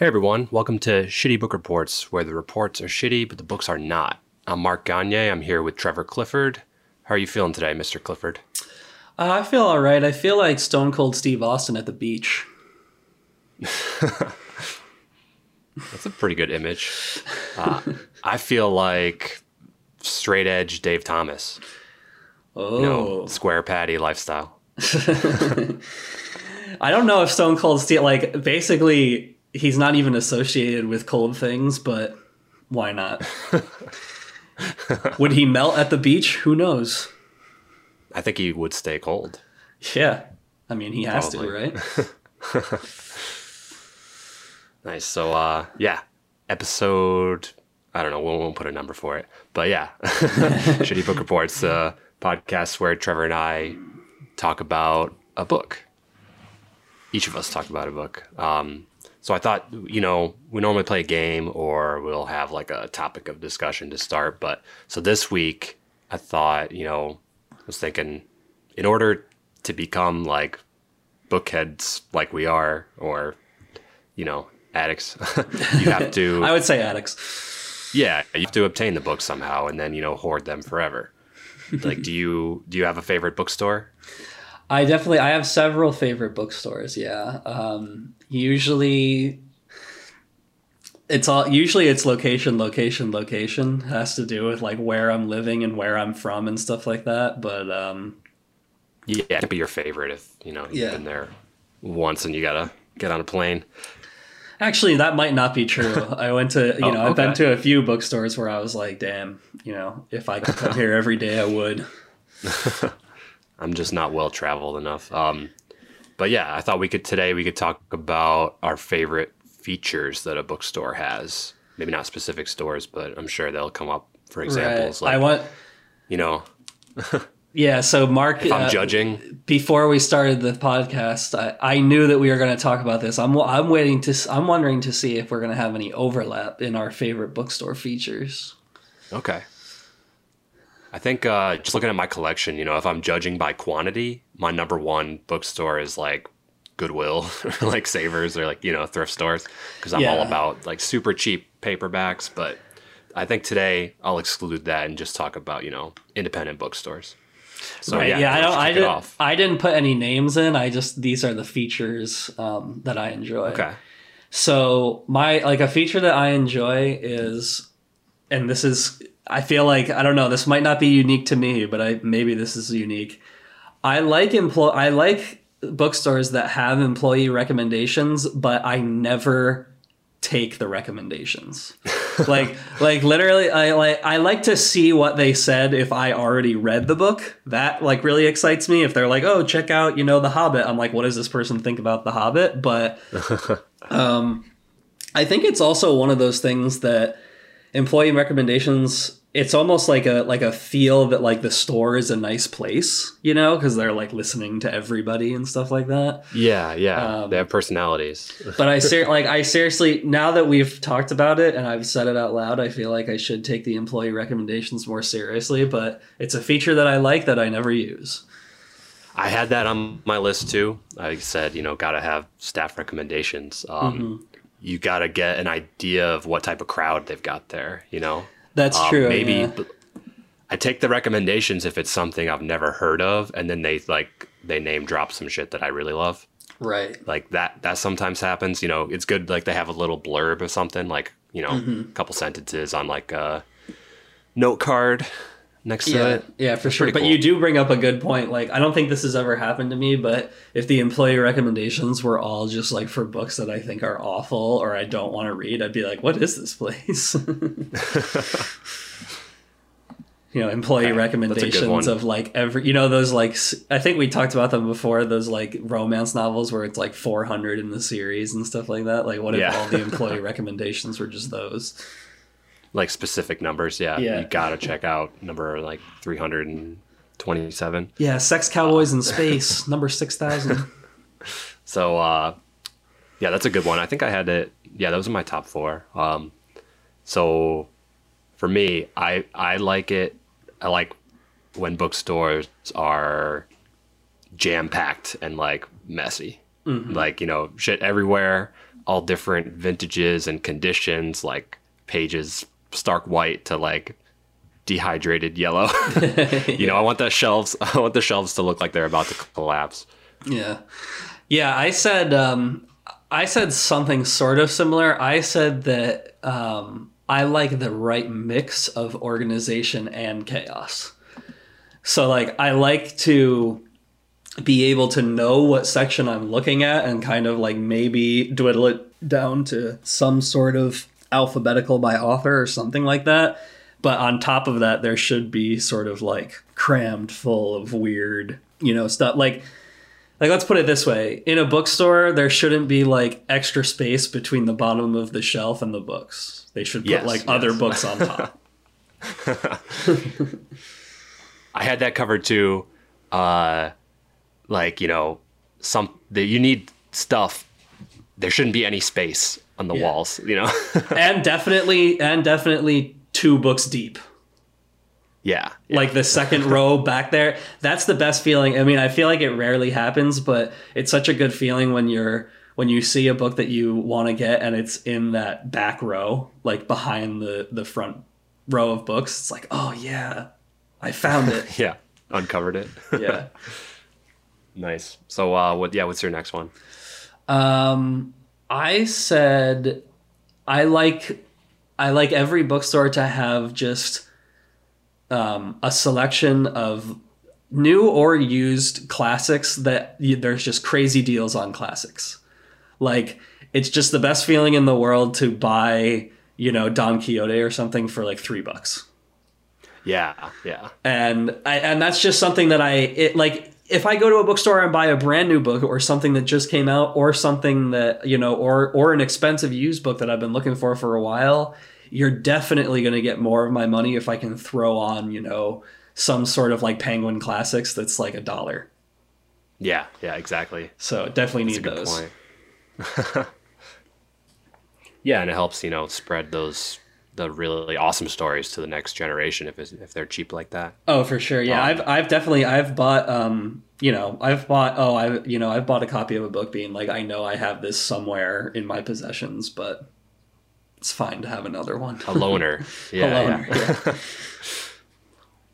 Hey everyone, welcome to Shitty Book Reports, where the reports are shitty, but the books are not. I'm Mark Gagne. I'm here with Trevor Clifford. How are you feeling today, Mr. Clifford? Uh, I feel all right. I feel like Stone Cold Steve Austin at the beach. That's a pretty good image. Uh, I feel like straight edge Dave Thomas. Oh, You know, square patty lifestyle. I don't know if Stone Cold Steve like basically he's not even associated with cold things, but why not? Would he melt at the beach? Who knows? I think he would stay cold. Yeah, I mean he has Probably. to, right? Nice. So, uh, yeah, episode. I don't know. We won't put a number for it, but yeah, Shitty Book Reports, uh, podcast where Trevor and I talk about a book. Each of us talk about a book. Um, so I thought, you know, we normally play a game or we'll have like a topic of discussion to start. But so this week, I thought, you know, I was thinking, in order to become like bookheads like we are, or you know, addicts, you have to I would say addicts. yeah, you have to obtain the books somehow and then, you know, hoard them forever. like do you do you have a favorite bookstore? I definitely I have several favorite bookstores. Yeah, um, usually it's all usually it's location, location, location. It has to do with like where I'm living and where I'm from and stuff like that. But um, Yeah, it could be your favorite if, you know, you've Yeah. been there once and you got to get on a plane. actually, that might not be true. I went to you Oh, know I've been to a few bookstores where I was like, damn, you know, if I could come here every day, I would. I'm just not well traveled enough. Um but yeah, I thought we could today we could talk about our favorite features that a bookstore has. Maybe not specific stores, but I'm sure they'll come up for examples Right. like I want. you know, Yeah, so Mark, if I'm uh, judging, before we started the podcast, I, I knew that we were going to talk about this. I'm I'm waiting to I'm wondering to see if we're going to have any overlap in our favorite bookstore features. Okay. I think uh, just looking at my collection, you know, if I'm judging by quantity, my number one bookstore is like Goodwill or like Savers or like, you know, thrift stores because I'm all about like super cheap paperbacks. But I think today I'll exclude that and just talk about, you know, independent bookstores. So right? yeah, Yeah, I don't. I didn't. I didn't put any names in. I just these are the features um, that I enjoy. Okay. So my like a feature that I enjoy is, and this is I feel like I don't know. This might not be unique to me, but I maybe this is unique. I like employ. I like bookstores that have employee recommendations, but I never take the recommendations. like like literally I like I like to see what they said if I already read the book. That like really excites me if they're like, "Oh, check out, you know, The Hobbit." I'm like, "What does this person think about The Hobbit?" But um I think it's also one of those things that employee recommendations it's almost like a like a feel that like the store is a nice place, you know, because they're like listening to everybody and stuff like that. Yeah, yeah. Um, they have personalities. But I ser- like I seriously now that we've talked about it and I've said it out loud, I feel like I should take the employee recommendations more seriously. But it's a feature that I like that I never use. I had that on my list too. I said, you know, got to have staff recommendations. Um, Mm-hmm. You got to get an idea of what type of crowd they've got there. You know, That's Um, true. Maybe yeah. I take the recommendations if it's something I've never heard of, and then they like they name drop some shit that I really love. right. Like that. That sometimes happens. You know, it's good. Like they have a little blurb or something. Like you know, Mm-hmm. a couple sentences on like a note card next to Yeah, it. yeah, for sure. pretty But cool. you do bring up a good point. Like, I don't think this has ever happened to me, but if the employee recommendations were all just like for books that I think are awful or I don't want to read, I'd be like, what is this place? you know, employee Okay, that's a good recommendations of like every, you know, those like, I think we talked about them before, those like romance novels where it's like 400 in the series and stuff like that. Like, what if Yeah. all the employee recommendations were just those? Like specific numbers. Yeah, Yeah. you gotta check out number like three hundred and twenty-seven. Yeah, Sex Cowboys in Space, number 6000. So uh, yeah, that's a good one. I think I had it. Yeah, those are my top four. Um, so for me, I I like it. I like when bookstores are jam packed and like messy. Like you know, shit everywhere. all different vintages and conditions, like pages stark white to like dehydrated yellow. you know, I want the shelves. I want the shelves to look like they're about to collapse. Yeah, yeah. I said um, I said something sort of similar. I said that um, I like the right mix of organization and chaos. So like I like to be able to know what section I'm looking at and kind of like maybe dwindle it down to some sort of alphabetical by author or something like that. But on top of that, there should be sort of like crammed full of weird, you know, stuff like like let's put it this way in a bookstore there shouldn't be like extra space between the bottom of the shelf and the books they should put Yes, like yes. other books on top I had that covered too. Uh, like you know, some that you need stuff. There shouldn't be any space on the Yeah. walls. You know. and definitely and definitely two books deep yeah. like the second row back there that's the best feeling i mean i feel like it rarely happens but it's such a good feeling when you're when you see a book that you want to get and it's in that back row like behind the the front row of books it's like oh yeah i found it Yeah. Uncovered it. yeah nice. So, uh, what? Yeah. What's your next one? Um, I said I like I like every bookstore to have just um, a selection of new or used classics that there's just crazy deals on classics. Like it's just the best feeling in the world to buy, you know, Don Quixote or something for like three bucks Yeah. Yeah. and I, and that's just something that I it like if I go to a bookstore and buy a brand new book or something that just came out or something that you know or or an expensive used book that I've been looking for for a while, you're definitely going to get more of my money if I can throw on you know some sort of like Penguin Classics that's like a dollar. Yeah. Yeah. Exactly. So definitely need those. point. yeah, and it helps you know spread those the really awesome stories to the next generation if it's, if they're cheap like that. Oh, for sure. Yeah, Um, I've I've definitely I've bought um you know I've bought oh I you know I've bought a copy of a book being like I know I have this somewhere in my possessions, but it's fine to have another one. A loner. Yeah. A yeah. loner, yeah.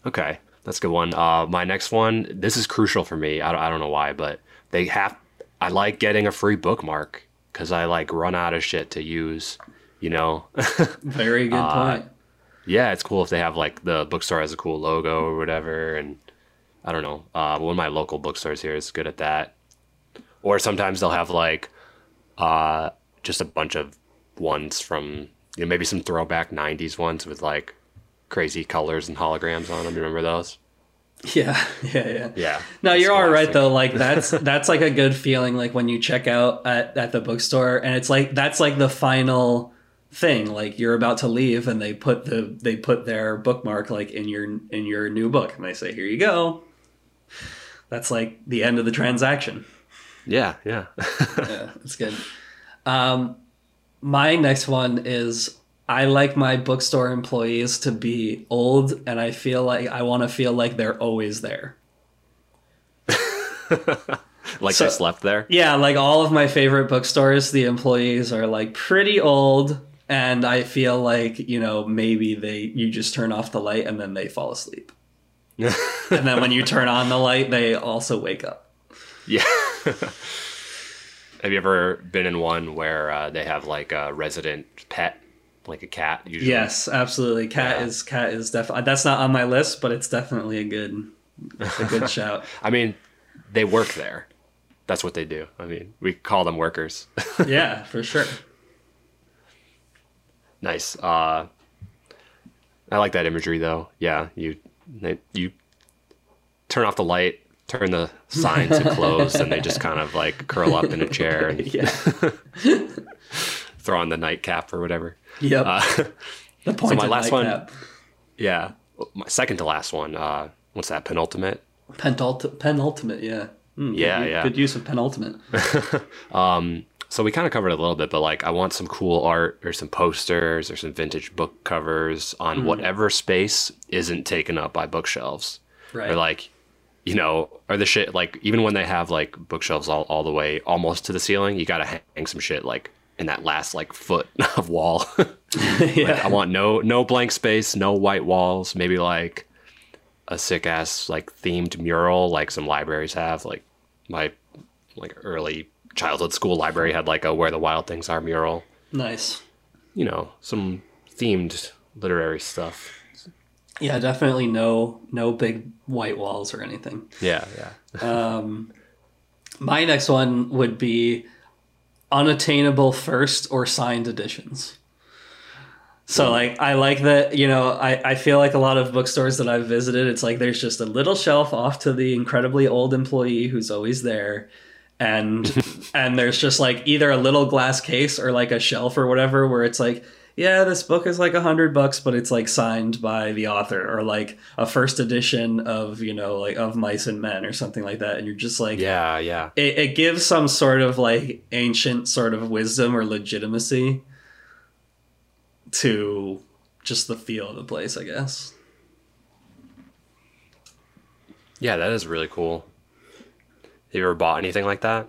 Okay, that's a good one. Uh, my next one, this is crucial for me. I don't, I don't know why, but they have. I like getting a free bookmark because I like run out of shit to use. You know, Very good Uh, point. yeah, it's cool if they have like the bookstore has a cool logo or whatever, and I don't know. Uh, one of my local bookstores here is good at that. Or sometimes they'll have like uh, just a bunch of ones from you know maybe some throwback '90s ones with like crazy colors and holograms on them. You remember those? Yeah, yeah, yeah. Yeah. No, you're all right though. Like that's that's like a good feeling. Like when you check out at, at the bookstore, and it's like that's like the final thing. Like you're about to leave, and they put the they put their bookmark like in your in your new book, and they say, "Here you go." That's like the end of the transaction. Yeah, yeah. yeah, it's good. Um, my next one is I like my bookstore employees to be old, and I feel like I want to feel like they're always there. like So- they slept there. Yeah, like all of my favorite bookstores, the employees are like pretty old, and I feel like you know maybe they you just turn off the light and then they fall asleep, and then when you turn on the light, they also wake up. Yeah. have you ever been in one where uh, they have like a resident pet, like a cat? Usually. Yes, absolutely. Cat Yeah. is cat is definitely that's not on my list, but it's definitely a good a good shout. I mean, they work there. That's what they do. I mean, we call them workers. Yeah, for sure. Nice. Uh, I like that imagery though. Yeah, you you turn off the light, turn the sign to closed, and they just kind of like curl up in a chair and Yeah. throw on the nightcap or whatever. Yep. Uh, the point my of last one- yeah, my second to last one. Uh, what's that? Penultimate. Pentult- penultimate, yeah. Hmm, Yeah, good, yeah. Good use of penultimate. So we kind of covered it a little bit, but like I want some cool art or some posters or some vintage book covers on Mm-hmm. whatever space isn't taken up by bookshelves. Right. Or like, you know, or the shit like even when they have like bookshelves all, all the way almost to the ceiling, you gotta hang some shit like in that last like foot of wall. yeah. I want no no blank space, no white walls, maybe like a sick ass like themed mural like some libraries have. Like my like early childhood school library had like a where the wild things are mural. nice. You know, some themed literary stuff. Yeah, definitely no no big white walls or anything. Yeah, yeah. Um, my next one would be unattainable first or signed editions. So like I like that, you know, I, I feel like a lot of bookstores that I've visited, it's like there's just a little shelf off to the incredibly old employee who's always there. And and there's just like either a little glass case or like a shelf or whatever where it's like, yeah, this book is like a hundred bucks, but it's like signed by the author or like a first edition of, you know, like of Mice and Men or something like that. And you're just like Yeah, yeah. it, it gives some sort of like ancient sort of wisdom or legitimacy to just the feel of the place, I guess. Yeah, that is really cool. Have you ever bought anything like that?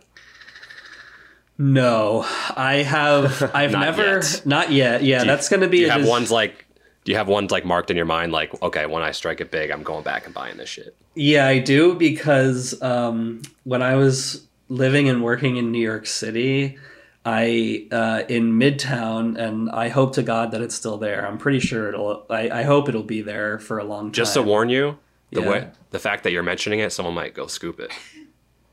No, I have. I've Not never. yet. Not yet. Yeah, you- that's going to be. Do you a have dis- ones like do you have ones like marked in your mind like okay, when I strike it big, I'm going back and buying this shit. Yeah, I do because um, when I was living and working in New York City, I uh, in Midtown, and I hope to God that it's still there. I'm pretty sure it'll. I, I hope it'll be there for a long time. Just to warn you, the Yeah. way the fact that you're mentioning it, someone might go scoop it.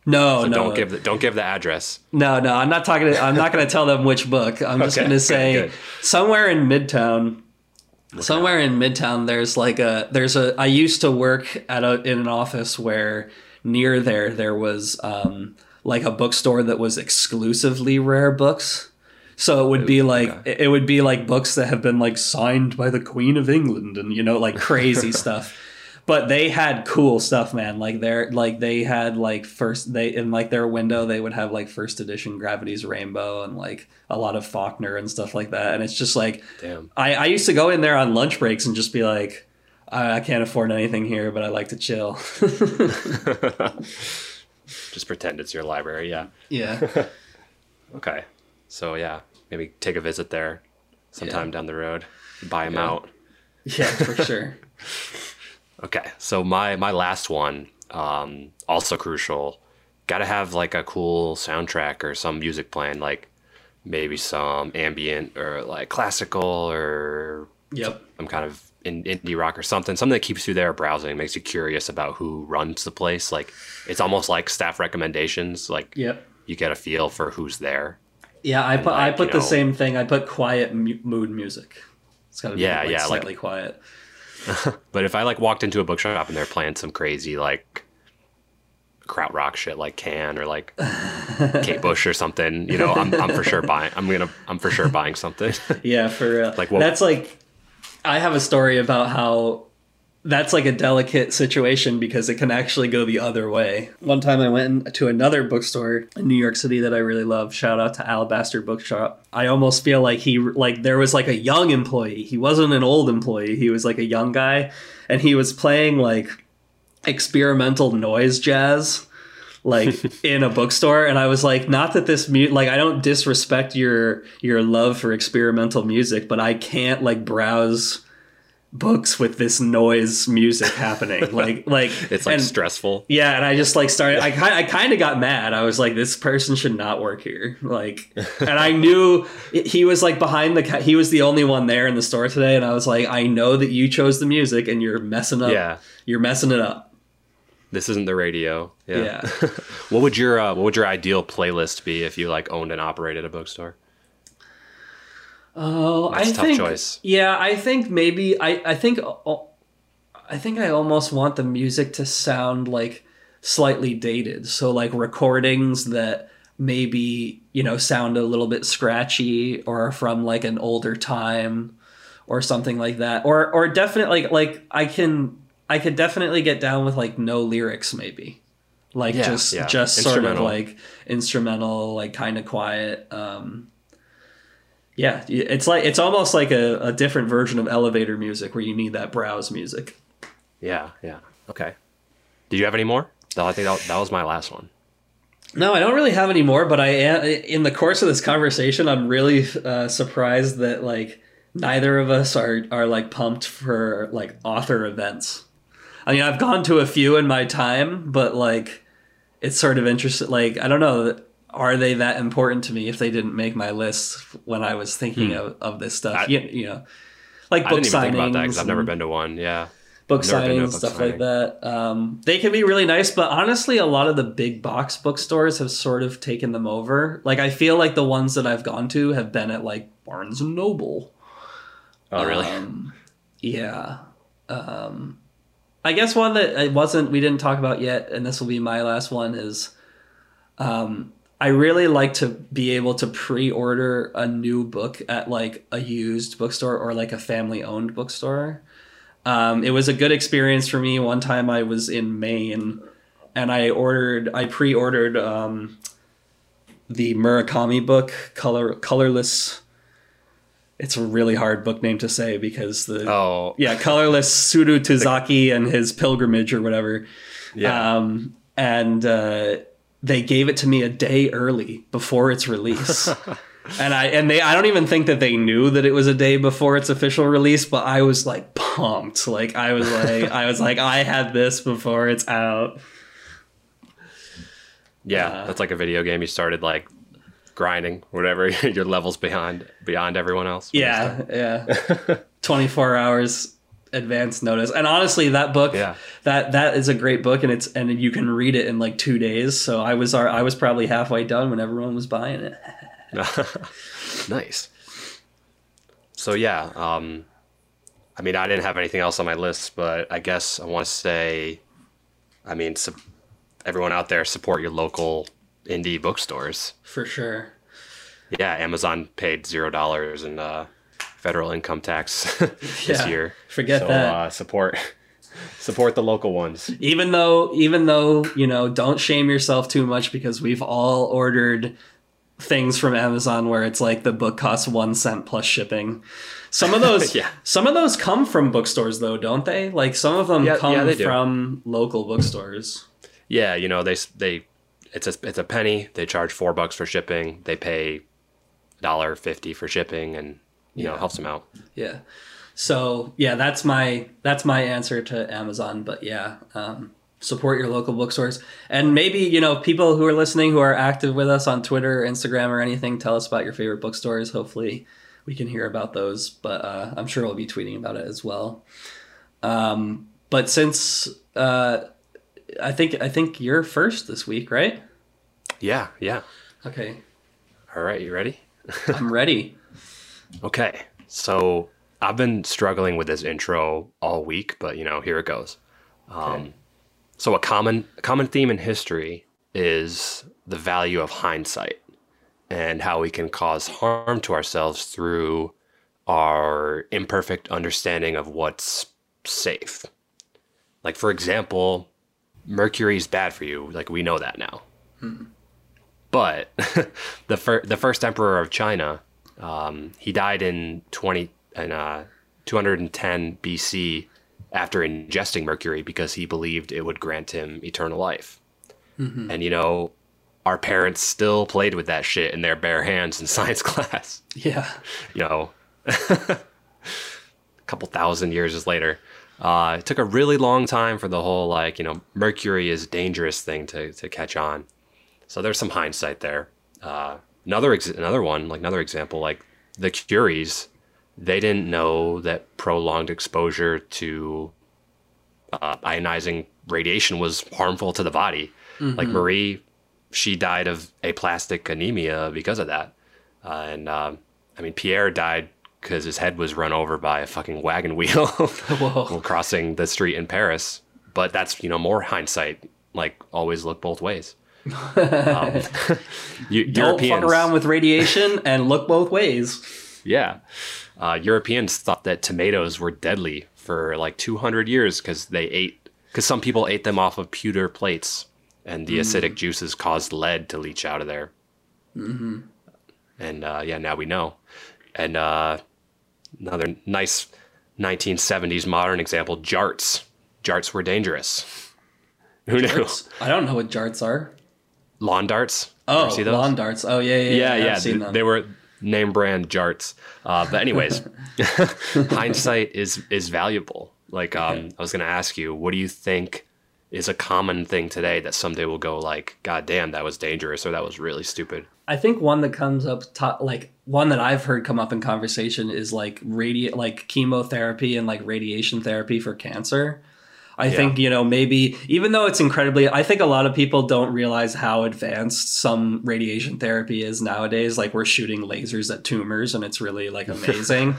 No, So no, don't give the don't give the address. No, no, I'm not talking. To, I'm not going to tell them which book. I'm just Okay, going to say good. somewhere in Midtown. Somewhere in Midtown, there's like a there's a. I used to work at a in an office where near there there was um like a bookstore that was exclusively rare books. So it would be like okay. it would be like books that have been like signed by the Queen of England and you know like crazy stuff. But they had cool stuff, man. Like they're like they had like first they in like their window they would have like first edition Gravity's Rainbow and like a lot of Faulkner and stuff like that. And it's just like Damn. I, I used to go in there on lunch breaks and just be like, I, I can't afford anything here, but I like to chill. Just pretend it's your library. Yeah. yeah. Okay. So yeah, maybe take a visit there sometime down the road. Buy them Yeah. out. Yeah, for sure. Okay, so my my last one, um, also crucial. Got to have like a cool soundtrack or some music playing, like maybe some ambient or like classical or Yep. some kind of in, indie rock or something. Something that keeps you there browsing, makes you curious about who runs the place. Like it's almost like staff recommendations. Like Yep. you get a feel for who's there. Yeah, I put I put the know- same thing. I put quiet mu- mood music. It's got to be Yeah, like, yeah, like- slightly quiet. But if I like walked into a bookshop and they're playing some crazy like krautrock shit like Can or like Kate Bush or something, you know, I'm, I'm for sure buying. I'm gonna I'm for sure buying something. Yeah, for real. Like what- that's like I have a story about how that's like a delicate situation because it can actually go the other way. One time I went to another bookstore in New York City that I really love. Shout out to Alabaster Bookshop. I almost feel like he like there was like a young employee. He wasn't an old employee. He was like a young guy and he was playing like experimental noise jazz like in a bookstore and i was like not that this mu- like i don't disrespect your your love for experimental music but i can't like browse books with this noise music happening like like It's like and, stressful. yeah and i just like started i kind I kind of got mad i was like this person should not work here like and i knew he was like behind the he was the only one there in the store today and i was like i know that you chose the music and you're messing up Yeah. you're messing it up This isn't the radio. Yeah. Yeah. what would your uh, what would your ideal playlist be if you like owned and operated a bookstore? Oh, That's I a tough think, choice. Yeah, I think maybe I I think uh, I think I almost want the music to sound like slightly dated. So like recordings that maybe, you know, sound a little bit scratchy or from like an older time or something like that. Or or definitely like like I can I could definitely get down with like no lyrics maybe. Like Yeah, just yeah. just sort of like instrumental, like kind of quiet. Um yeah, it's like it's almost like a, a different version of elevator music where you need that browse music. Yeah. Yeah. Okay. Did you have any more? No, I think that, that was my last one. No, I don't really have any more, but I am in the course of this conversation. I'm really uh, surprised that like neither of us are are like pumped for like author events. I mean, I've gone to a few in my time, but like it's sort of interesting. Like I don't know, are they that important to me if they didn't make my list when I was thinking Hmm. of, of this stuff? I- you, you know, like I book didn't even think about that because I've never been to one. Yeah. book I've never been to a signings, book stuff signing. like that. Um, they can be really nice, but honestly, a lot of the big box bookstores have sort of taken them over. Like I feel like the ones that I've gone to have been at like Barnes and Noble. Oh, really? Um, yeah. Um, I guess one that it wasn't we didn't talk about yet, and this will be my last one is. Um, I really like to be able to pre-order a new book at like a used bookstore or like a family-owned bookstore. Um, it was a good experience for me. One time I was in Maine, and I ordered, I pre-ordered um, the Murakami book, color colorless. It's a really hard book name to say because the oh, yeah, colorless Sudo Tozaki and his pilgrimage or whatever. yeah. Um, and uh, they gave it to me a day early before its release. and I and they I don't even think that they knew that it was a day before its official release, but I was like pumped. Like I was like I was like I had this before it's out. yeah. uh, that's like a video game. You started like grinding, whatever. Your levels behind beyond everyone else. Yeah, yeah. 24 hours advance notice. And honestly, that book Yeah. that that is a great book and it's and you can read it in like 2 days. So I was I was probably halfway done when everyone was buying it. nice. So yeah, um, I mean, I didn't have anything else on my list, but I guess I want to say, I mean, su- everyone out there, support your local indie bookstores. For sure. Yeah, Amazon paid zero dollars and. uh, federal income tax this Yeah, year. forget so, that. Uh, support support the local ones. even though even though you know don't shame yourself too much because we've all ordered things from amazon where it's like the book costs one cent plus shipping some of those Yeah. some of those come from bookstores though don't they like some of them Yeah, come yeah, from local bookstores Yeah, you know they they it's a it's a penny. They charge four bucks for shipping. They pay dollar fifty for shipping, and you know helps them out. yeah. So yeah that's my that's my answer to amazon but yeah um, support your local bookstores. And maybe you know people who are listening who are active with us on twitter or instagram or anything tell us about your favorite bookstores. Hopefully we can hear about those but uh, i'm sure we'll be tweeting about it as well. Um, but since uh, i think i think you're first this week right? Yeah, yeah. okay. All right, you ready? i'm ready Okay. So I've been struggling with this intro all week, but you know, here it goes. Um, so a common a common theme in history is the value of hindsight and how we can cause harm to ourselves through our imperfect understanding of what's safe. Like for example, mercury is bad for you. Like we know that now. But the fir- the first emperor of China, um, he died in twenty in uh, two hundred and ten BC after ingesting mercury because he believed it would grant him eternal life. And you know, our parents still played with that shit in their bare hands in science class. yeah You know, a couple thousand years is later. Uh, it took a really long time for the whole like you know mercury is dangerous thing to to catch on. So there's some hindsight there. Uh, another ex- another one like another example like the Curies, they didn't know that prolonged exposure to uh, ionizing radiation was harmful to the body. Like Marie, she died of aplastic anemia because of that. Uh, and um, I mean Pierre died because his head was run over by a fucking wagon wheel while crossing the street in Paris. But that's you know more hindsight. Like always look both ways. Um, Eu- don't fuck around with radiation and look both ways yeah. Uh, Europeans thought that tomatoes were deadly for like 200 years because they ate, because some people ate them off of pewter plates and the acidic juices caused lead to leach out of there. Mm-hmm. And uh, yeah, now we know. And uh, another nice 1970s modern example jarts. Jarts were dangerous. Who knew? I don't know what jarts are. Lawn darts. Oh, see those? lawn darts. Oh yeah, yeah, yeah, yeah. yeah. They were name brand jarts. Uh, but anyways, hindsight is is valuable. Like um, I was gonna ask you, what do you think is a common thing today that someday will go like, God damn, that was dangerous or that was really stupid. I think one that comes up top, like one that I've heard come up in conversation is like radi- like chemotherapy and like radiation therapy for cancer. I think, you know, maybe even though it's incredibly I think a lot of people don't realize how advanced some radiation therapy is nowadays. Like we're shooting lasers at tumors and it's really like amazing.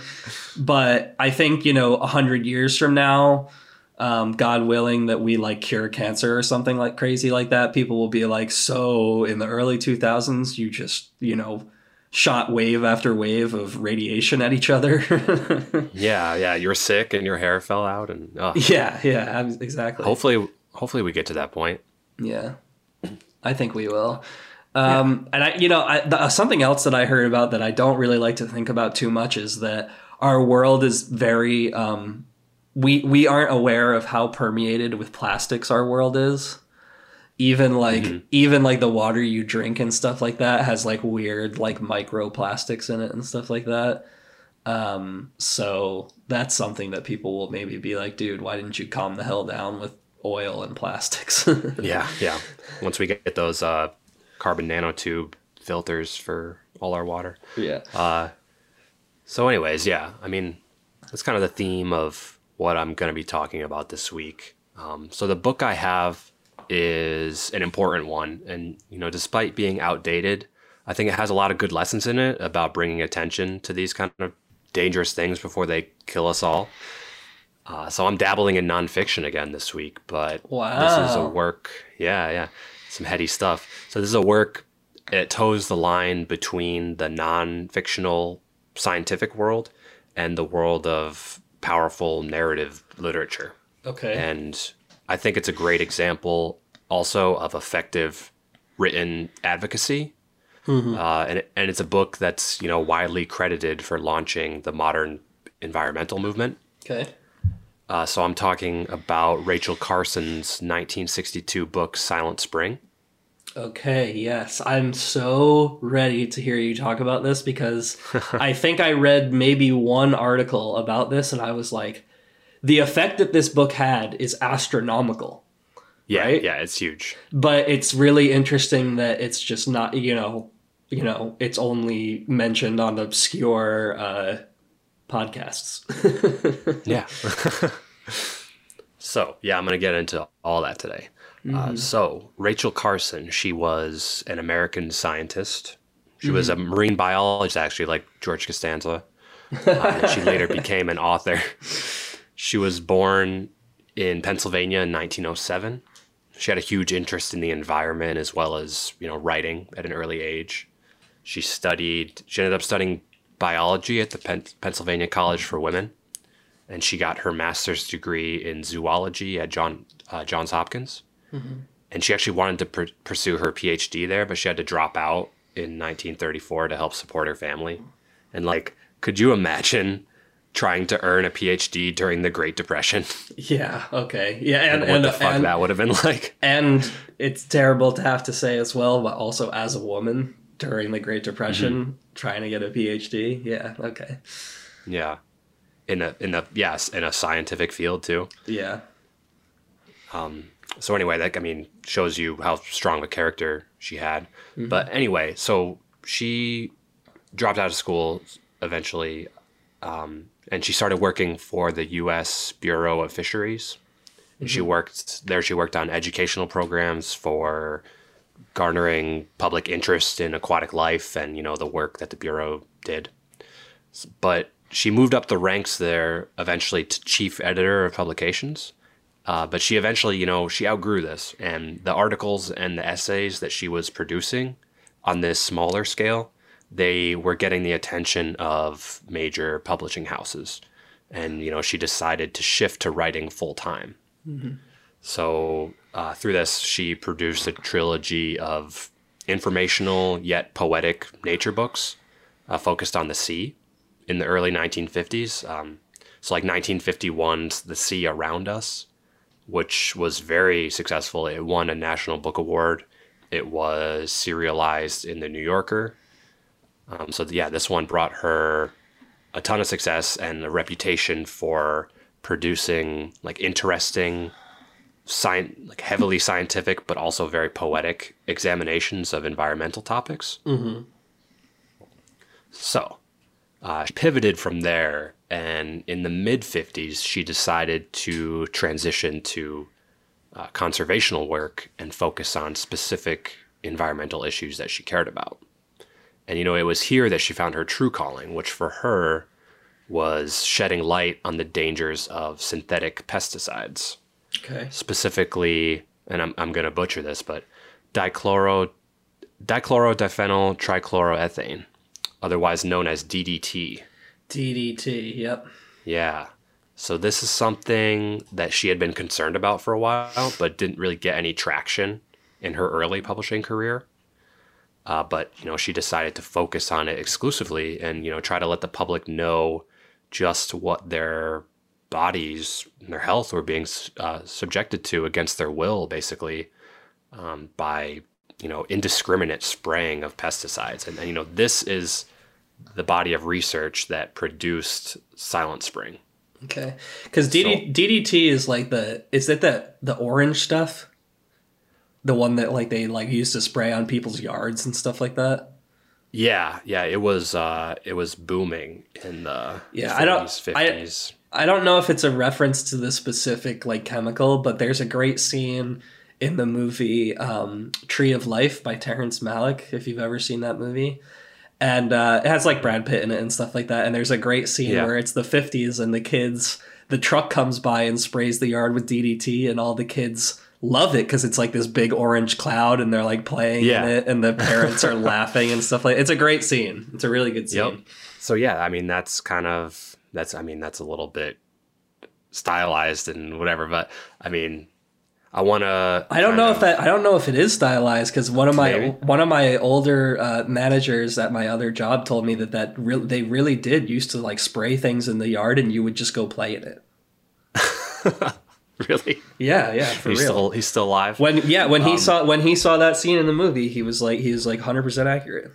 but I think, you know, a hundred years from now, um, God willing that we like cure cancer or something like crazy like that, people will be like, so in the early 2000s, you just, you know, shot wave after wave of radiation at each other. Yeah, yeah. You're sick and your hair fell out, and uh, yeah, yeah, exactly. hopefully, hopefully we get to that point. Yeah, I think we will. Um, And I, you know, I, the, something else that I heard about that I don't really like to think about too much is that our world is very. Um, we we aren't aware of how permeated with plastics our world is. Even like even like the water you drink and stuff like that has like weird like microplastics in it and stuff like that. Um, so that's something that people will maybe be like, dude, why didn't you calm the hell down with oil and plastics? Yeah, yeah. Once we get those uh, carbon nanotube filters for all our water. yeah. So, anyways, yeah. I mean, that's kind of the theme of what I'm going to be talking about this week. Um, so, the book I have is an important one, and you know, despite being outdated, I think it has a lot of good lessons in it about bringing attention to these kind of dangerous things before they kill us all. Uh, so I'm dabbling in nonfiction again this week, but wow. this is a work. Yeah, yeah, some heady stuff. So this is a work. It toes the line between the non-fictional scientific world and the world of powerful narrative literature. Okay. And I think it's a great example also of effective written advocacy. Uh, and, and it's a book that's you know widely credited for launching the modern environmental movement. okay. Uh, so I'm talking about Rachel Carson's 1962 book Silent Spring. Okay, yes. I'm so ready to hear you talk about this because I think I read maybe one article about this and I was like, the effect that this book had is astronomical. Yeah, Right? yeah, it's huge. But it's really interesting that it's just not, you know, you know, it's only mentioned on obscure uh, podcasts. Yeah. so, yeah, I'm going to get into all that today. Uh, so, Rachel Carson, she was an American scientist. She was a marine biologist, actually, like George Costanza. Uh, she later became an author. She was born in Pennsylvania in 1907. She had a huge interest in the environment as well as, you know, writing at an early age. She studied, she ended up studying biology at the Pen- Pennsylvania College for Women and she got her master's degree in zoology at John uh, Johns Hopkins. And she actually wanted to pr- pursue her PhD there, but she had to drop out in 1934 to help support her family. And like, could you imagine trying to earn a PhD during the Great Depression? yeah, okay. Yeah, and, what and, the fuck and, that would have been like? and it's terrible to have to say as well, but also as a woman during the Great Depression, trying to get a PhD. Yeah, okay. Yeah, in a in a yes in a scientific field too. Yeah. Um. So anyway, that I mean shows you how strong a character she had. But anyway, so she dropped out of school eventually, um, and she started working for the U.S. Bureau of Fisheries. And She worked there. She worked on educational programs for garnering public interest in aquatic life and you know the work that the bureau did. But she moved up the ranks there eventually to chief editor of publications. Uh, but she eventually, you know, she outgrew this, and the articles and the essays that she was producing on this smaller scale, they were getting the attention of major publishing houses, and you know, she decided to shift to writing full time. So uh, through this, she produced a trilogy of informational yet poetic nature books uh, focused on the sea in the early 1950s. Um, so, like 1951's The Sea Around Us, which was very successful. It won a National Book Award It was serialized in the New Yorker. Um, so yeah, this one brought her a ton of success and a reputation for producing like interesting, science, like heavily scientific but also very poetic examinations of environmental topics. Mm-hmm. So uh, she pivoted from there, and in the mid 50s, she decided to transition to uh, conservational work and focus on specific environmental issues that she cared about. And, you know, it was here that she found her true calling, which for her was shedding light on the dangers of synthetic pesticides. Okay. Specifically, and I'm, I'm going to butcher this, but dichloro, dichlorodiphenyl trichloroethane, otherwise known as DDT. DDT, yep. Yeah. So this is something that she had been concerned about for a while, but didn't really get any traction in her early publishing career. Uh, but you know, she decided to focus on it exclusively, and you know, try to let the public know just what their bodies and their health were being uh, subjected to against their will, basically, um, by you know indiscriminate spraying of pesticides. And, and you know, this is the body of research that produced Silent Spring. Okay, because DD, DDT is like the is it the the orange stuff, the one that like they like used to spray on people's yards and stuff like that. Yeah, yeah, it was uh it was booming in the Yeah, 40s, I don't- 50s. I don't know if it's a reference to the specific like chemical, but there's a great scene in the movie um, Tree of Life by Terrence Malick. If you've ever seen that movie, and uh, it has like Brad Pitt in it and stuff like that. And there's a great scene Yeah. where it's the 50s and the kids, the truck comes by and sprays the yard with DDT, and all the kids love it because it's like this big orange cloud and they're like playing Yeah. in it, and the parents are laughing and stuff like. It's a great scene. It's a really good scene. Yep. So yeah, I mean that's kind of that's I mean that's a little bit stylized and whatever, but I mean I want to I don't know if that I don't know if it is stylized because one of my Maybe. one of my older uh, managers at my other job told me that that re- they really did used to like spray things in the yard and you would just go play in it. really Yeah, yeah, for he's real. still he's still alive. when yeah, when he Um, saw when he saw that scene in the movie, he was like he was like hundred percent accurate.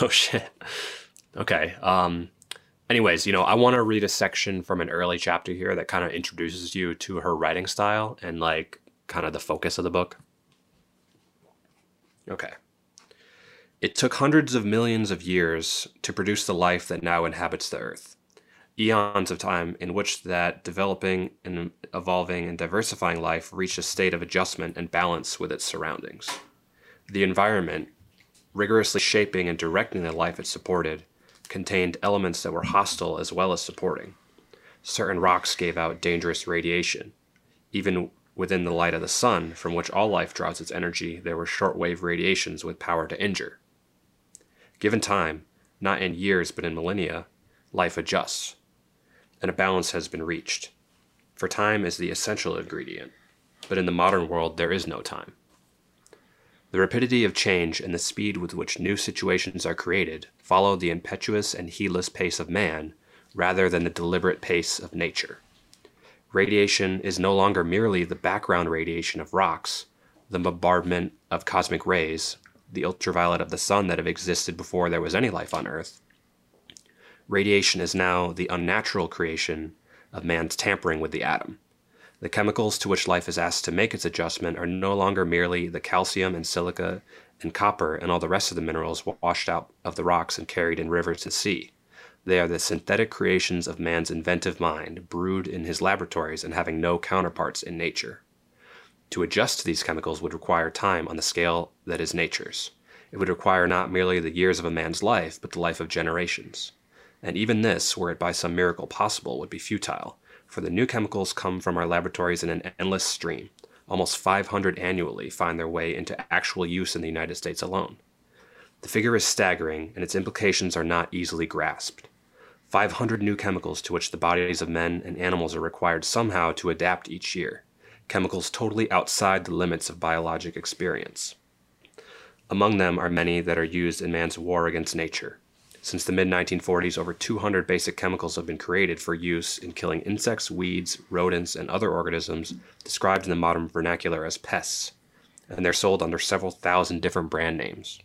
Oh shit. Okay. Um anyways, you know, I want to read a section from an early chapter here that kind of introduces you to her writing style and like kind of the focus of the book. Okay. It took hundreds of millions of years to produce the life that now inhabits the earth. Eons of time in which that developing and evolving and diversifying life reached a state of adjustment and balance with its surroundings. The environment, rigorously shaping and directing the life it supported, contained elements that were hostile as well as supporting. Certain rocks gave out dangerous radiation. Even within the light of the sun, from which all life draws its energy, there were shortwave radiations with power to injure. Given time, not in years but in millennia, life adjusts, and a balance has been reached. For time is the essential ingredient, but in the modern world there is no time. The rapidity of change and the speed with which new situations are created follow the impetuous and heedless pace of man rather than the deliberate pace of nature. Radiation is no longer merely the background radiation of rocks, the bombardment of cosmic rays, the ultraviolet of the sun that have existed before there was any life on Earth. Radiation is now the unnatural creation of man's tampering with the atom. The chemicals to which life is asked to make its adjustment are no longer merely the calcium and silica and copper and all the rest of the minerals washed out of the rocks and carried in rivers to sea. They are the synthetic creations of man's inventive mind, brewed in his laboratories and having no counterparts in nature. To adjust to these chemicals would require time on the scale that is nature's. It would require not merely the years of a man's life, but the life of generations. And even this, were it by some miracle possible, would be futile, for the new chemicals come from our laboratories in an endless stream. Almost 500 annually find their way into actual use in the United States alone. The figure is staggering, and its implications are not easily grasped. 500 new chemicals to which the bodies of men and animals are required somehow to adapt each year, chemicals totally outside the limits of biologic experience. Among them are many that are used in man's war against nature. Since the mid 1940s, over 200 basic chemicals have been created for use in killing insects, weeds, rodents, and other organisms described in the modern vernacular as pests. and they're sold under several thousand different brand names.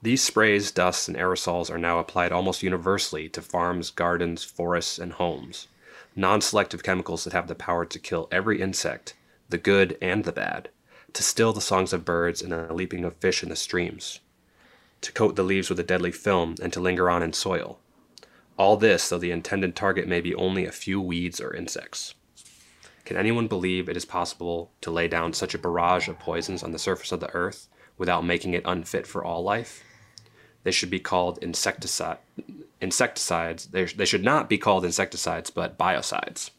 These sprays, dusts, and aerosols are now applied almost universally to farms, gardens, forests, and homes. Non selective chemicals that have the power to kill every insect, the good and the bad, to still the songs of birds and the leaping of fish in the streams, to coat the leaves with a deadly film, and to linger on in soil. All this, though the intended target may be only a few weeds or insects. Can anyone believe it is possible to lay down such a barrage of poisons on the surface of the earth without making it unfit for all life? They should be called insecticide, insecticides. They, they should not be called insecticides, but biocides.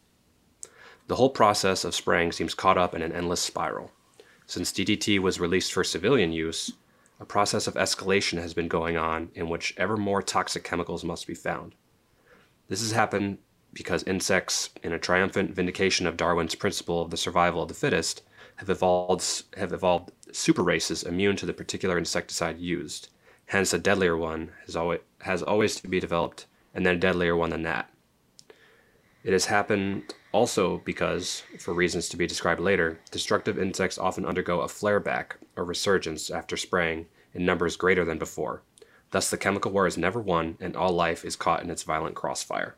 The whole process of spraying seems caught up in an endless spiral. Since DDT was released for civilian use, a process of escalation has been going on in which ever more toxic chemicals must be found. This has happened because insects, in a triumphant vindication of Darwin's principle of the survival of the fittest, have evolved, have evolved super races immune to the particular insecticide used. Hence, a deadlier one has always, has always to be developed, and then a deadlier one than that. It has happened also because, for reasons to be described later, destructive insects often undergo a flare back or resurgence after spraying in numbers greater than before. Thus, the chemical war is never won, and all life is caught in its violent crossfire.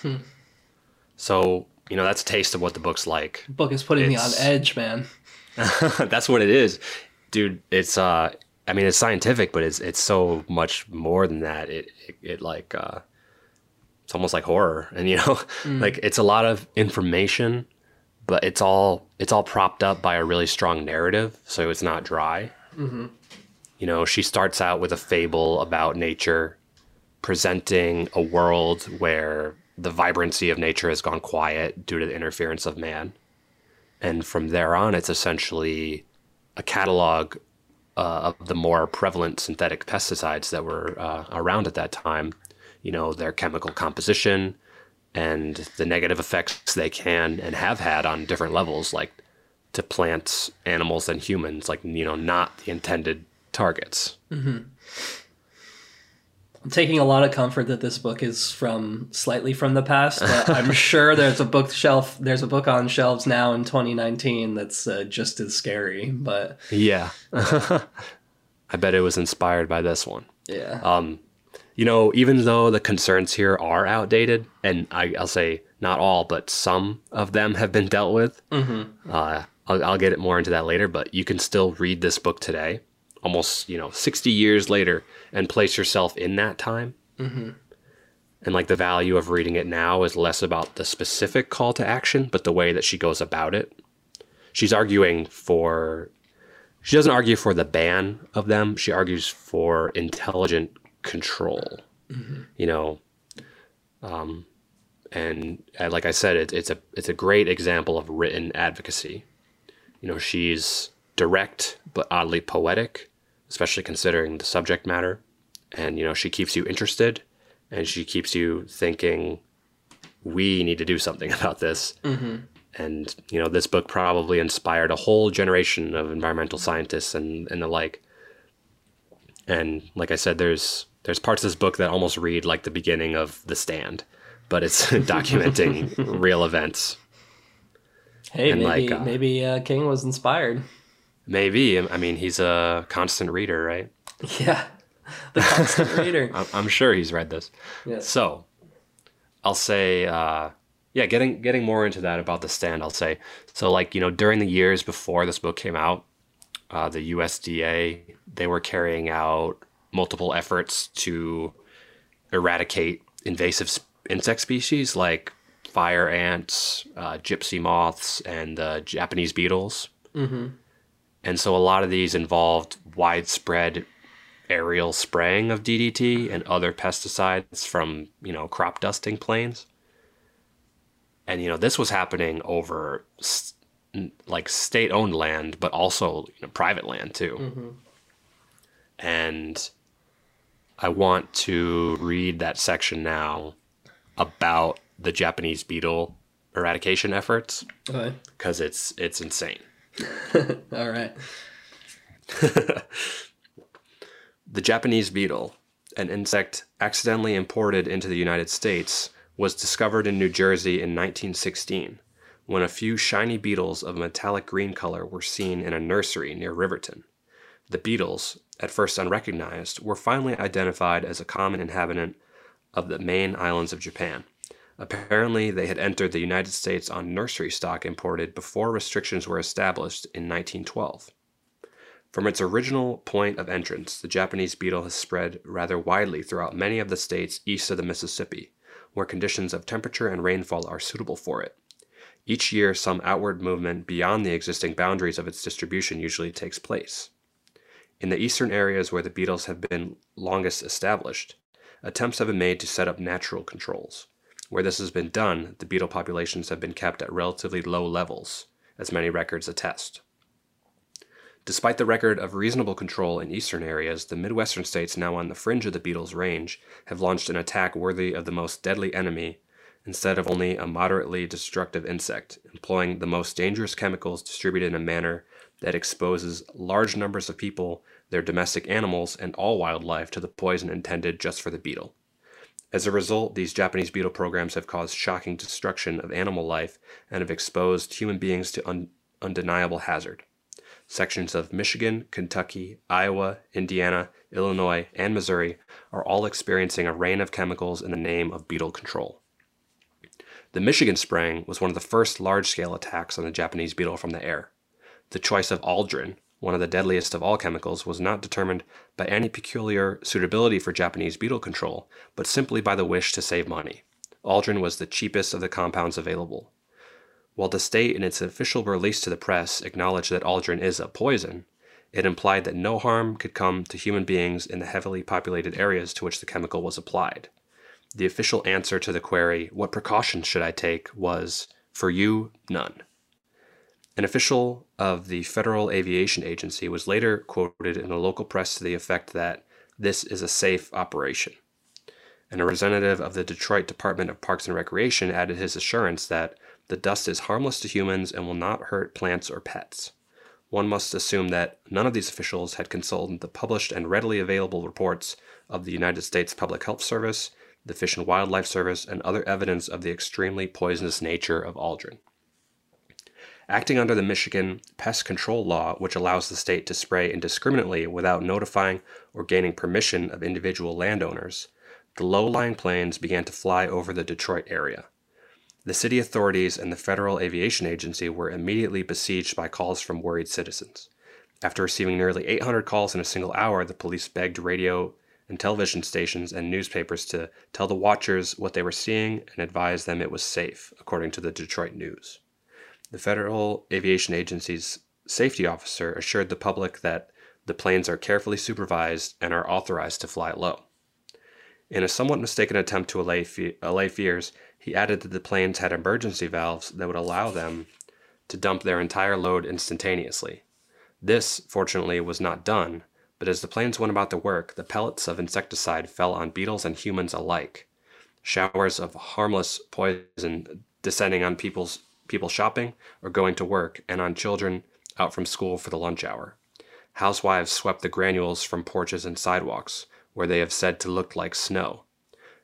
Hmm. So, you know, that's a taste of what the book's like. The book is putting me on edge, man. that's what it is. Dude, it's uh I mean it's scientific, but it's it's so much more than that. It it, it like uh it's almost like horror. And you know, like it's a lot of information, but it's all it's all propped up by a really strong narrative, so it's not dry. You know, she starts out with a fable about nature, presenting a world where the vibrancy of nature has gone quiet due to the interference of man. And from there on, it's essentially a catalog uh, of the more prevalent synthetic pesticides that were uh, around at that time. You know, their chemical composition and the negative effects they can and have had on different levels, like to plants, animals, and humans, like, you know, not the intended targets. I'm taking a lot of comfort that this book is from slightly from the past, but I'm sure there's a bookshelf, there's a book on shelves now in 2019 that's uh, just as scary. But Yeah. I bet it was inspired by this one. yeah, Um, you know, even though the concerns here are outdated, and I, I'll say not all, but some of them have been dealt with. Uh, I'll, I'll get it more into that later, but you can still read this book today, almost you know, sixty years later, and place yourself in that time. And like the value of reading it now is less about the specific call to action, but the way that she goes about it. She's arguing for she doesn't argue for the ban of them. She argues for intelligent control. You know, um, and uh, like I said, it, it's a it's a great example of written advocacy. You know, she's direct but oddly poetic, especially considering the subject matter. And you know, she keeps you interested, and she keeps you thinking, we need to do something about this. And you know, this book probably inspired a whole generation of environmental scientists and and the like. And like I said, there's there's parts of this book that almost read like the beginning of The Stand, but it's documenting real events. hey, and maybe like, uh, maybe uh, King was inspired. Maybe I mean he's a constant reader, right? Yeah, the constant reader. I'm, I'm sure he's read this. Yes. So, I'll say, uh, yeah, getting getting more into that about the stand. I'll say, so like you know, during the years before this book came out, uh, the USDA they were carrying out multiple efforts to eradicate invasive insect species like fire ants, uh, gypsy moths, and uh, Japanese beetles. Mm-hmm. And so a lot of these involved widespread aerial spraying of DDT and other pesticides from, you know, crop dusting planes. And, you know, this was happening over s- n- like state owned land, but also you know, private land too. And I want to read that section now about the Japanese beetle eradication efforts Okay. because it's it's insane. All right. The Japanese beetle, an insect accidentally imported into the United States, was discovered in New Jersey in 1916 when a few shiny beetles of a metallic green color were seen in a nursery near Riverton. The beetles, at first unrecognized, were finally identified as a common inhabitant of the main islands of Japan. Apparently, they had entered the United States on nursery stock imported before restrictions were established in 1912. From its original point of entrance, the Japanese beetle has spread rather widely throughout many of the states east of the Mississippi, where conditions of temperature and rainfall are suitable for it. Each year, some outward movement beyond the existing boundaries of its distribution usually takes place. In the eastern areas where the beetles have been longest established, attempts have been made to set up natural controls. Where this has been done, the beetle populations have been kept at relatively low levels, as many records attest. Despite the record of reasonable control in eastern areas, the Midwestern states now on the fringe of the beetle's range have launched an attack worthy of the most deadly enemy instead of only a moderately destructive insect, employing the most dangerous chemicals distributed in a manner that exposes large numbers of people, their domestic animals, and all wildlife to the poison intended just for the beetle. As a result, these Japanese beetle programs have caused shocking destruction of animal life and have exposed human beings to un- undeniable hazard sections of Michigan, Kentucky, Iowa, Indiana, Illinois, and Missouri are all experiencing a rain of chemicals in the name of beetle control. The Michigan spraying was one of the first large scale attacks on the Japanese beetle from the air. The choice of aldrin, one of the deadliest of all chemicals, was not determined by any peculiar suitability for Japanese beetle control, but simply by the wish to save money. Aldrin was the cheapest of the compounds available. While the state, in its official release to the press, acknowledged that aldrin is a poison, it implied that no harm could come to human beings in the heavily populated areas to which the chemical was applied. The official answer to the query, What precautions should I take? was, For you, none. An official of the Federal Aviation Agency was later quoted in the local press to the effect that this is a safe operation. And a representative of the Detroit Department of Parks and Recreation added his assurance that the dust is harmless to humans and will not hurt plants or pets. One must assume that none of these officials had consulted the published and readily available reports of the United States Public Health Service, the Fish and Wildlife Service, and other evidence of the extremely poisonous nature of aldrin. Acting under the Michigan pest control law, which allows the state to spray indiscriminately without notifying or gaining permission of individual landowners, the low lying planes began to fly over the Detroit area. The city authorities and the Federal Aviation Agency were immediately besieged by calls from worried citizens. After receiving nearly 800 calls in a single hour, the police begged radio and television stations and newspapers to tell the watchers what they were seeing and advise them it was safe, according to the Detroit News. The Federal Aviation Agency's safety officer assured the public that the planes are carefully supervised and are authorized to fly low. In a somewhat mistaken attempt to allay, fe- allay fears, he added that the planes had emergency valves that would allow them to dump their entire load instantaneously. This, fortunately, was not done, but as the planes went about their work, the pellets of insecticide fell on beetles and humans alike. Showers of harmless poison descending on people's people shopping or going to work and on children out from school for the lunch hour. Housewives swept the granules from porches and sidewalks, where they have said to look like snow.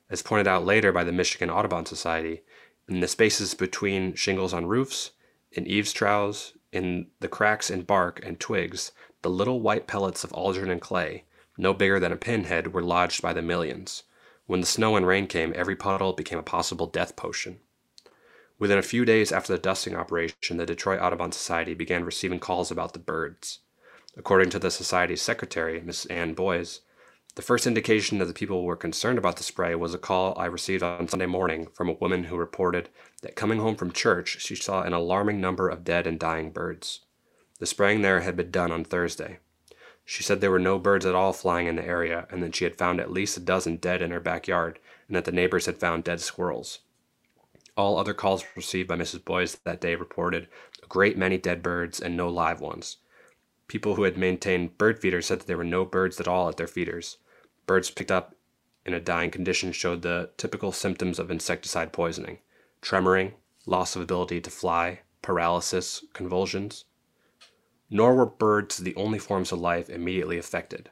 As pointed out later by the Michigan Audubon Society, in the spaces between shingles on roofs, in eaves troughs, in the cracks in bark and twigs, the little white pellets of aldrin and clay, no bigger than a pinhead, were lodged by the millions. When the snow and rain came, every puddle became a possible death potion. Within a few days after the dusting operation, the Detroit Audubon Society began receiving calls about the birds. According to the Society's secretary, Miss Ann Boyes, the first indication that the people were concerned about the spray was a call I received on Sunday morning from a woman who reported that coming home from church, she saw an alarming number of dead and dying birds. The spraying there had been done on Thursday. She said there were no birds at all flying in the area, and that she had found at least a dozen dead in her backyard, and that the neighbors had found dead squirrels. All other calls received by Mrs. Boyes that day reported a great many dead birds and no live ones. People who had maintained bird feeders said that there were no birds at all at their feeders. Birds picked up in a dying condition showed the typical symptoms of insecticide poisoning tremoring, loss of ability to fly, paralysis, convulsions. Nor were birds the only forms of life immediately affected.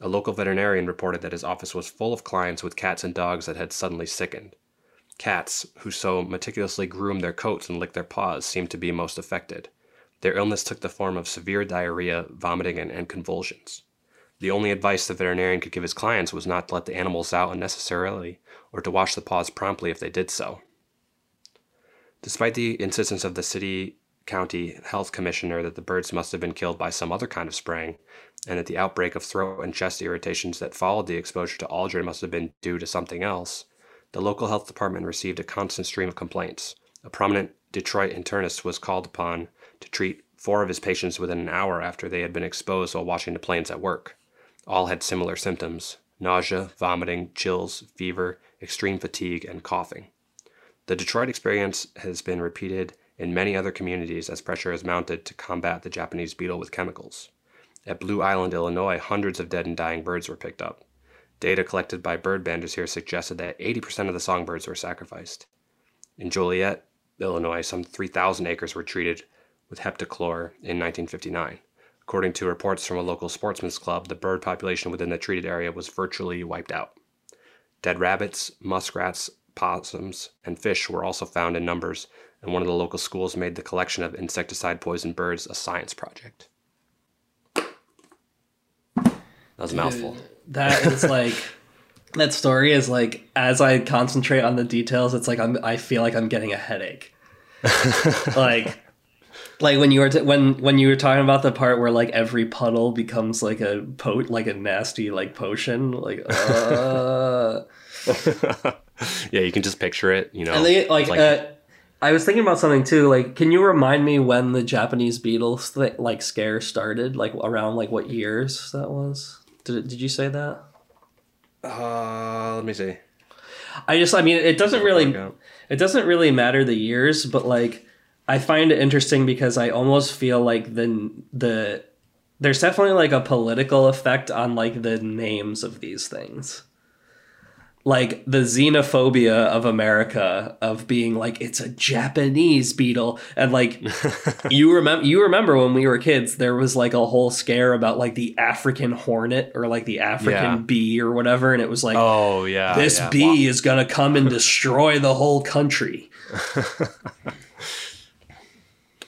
A local veterinarian reported that his office was full of clients with cats and dogs that had suddenly sickened. Cats, who so meticulously groomed their coats and licked their paws, seemed to be most affected. Their illness took the form of severe diarrhea, vomiting, and, and convulsions. The only advice the veterinarian could give his clients was not to let the animals out unnecessarily or to wash the paws promptly if they did so. Despite the insistence of the city county health commissioner that the birds must have been killed by some other kind of spraying, and that the outbreak of throat and chest irritations that followed the exposure to aldrin must have been due to something else, the local health department received a constant stream of complaints. A prominent Detroit internist was called upon to treat four of his patients within an hour after they had been exposed while washing the planes at work. All had similar symptoms nausea, vomiting, chills, fever, extreme fatigue, and coughing. The Detroit experience has been repeated in many other communities as pressure is mounted to combat the Japanese beetle with chemicals. At Blue Island, Illinois, hundreds of dead and dying birds were picked up. Data collected by bird banders here suggested that 80% of the songbirds were sacrificed. In Joliet, Illinois, some 3,000 acres were treated with heptachlor in 1959. According to reports from a local sportsman's club, the bird population within the treated area was virtually wiped out. Dead rabbits, muskrats, possums, and fish were also found in numbers, and one of the local schools made the collection of insecticide poisoned birds a science project. That was a mouthful. That is like that story is like as I concentrate on the details, it's like I'm I feel like I'm getting a headache. like like when you were t- when when you were talking about the part where like every puddle becomes like a po- like a nasty like potion like uh yeah, you can just picture it, you know. and they like, uh I was thinking about something too. Like, can you remind me when the Japanese beetles th- like scare started? Like around like what years that was? Did it, did you say that? uh, let me see. I just, I mean, it doesn't really, it doesn't really matter the years, but like, I find it interesting because I almost feel like the the there's definitely like a political effect on like the names of these things. Like the xenophobia of America of being like it's a Japanese beetle and like you remember you remember when we were kids there was like a whole scare about like the African hornet or like the African Yeah. bee or whatever and it was like Oh yeah. this yeah. bee is gonna come and destroy the whole country.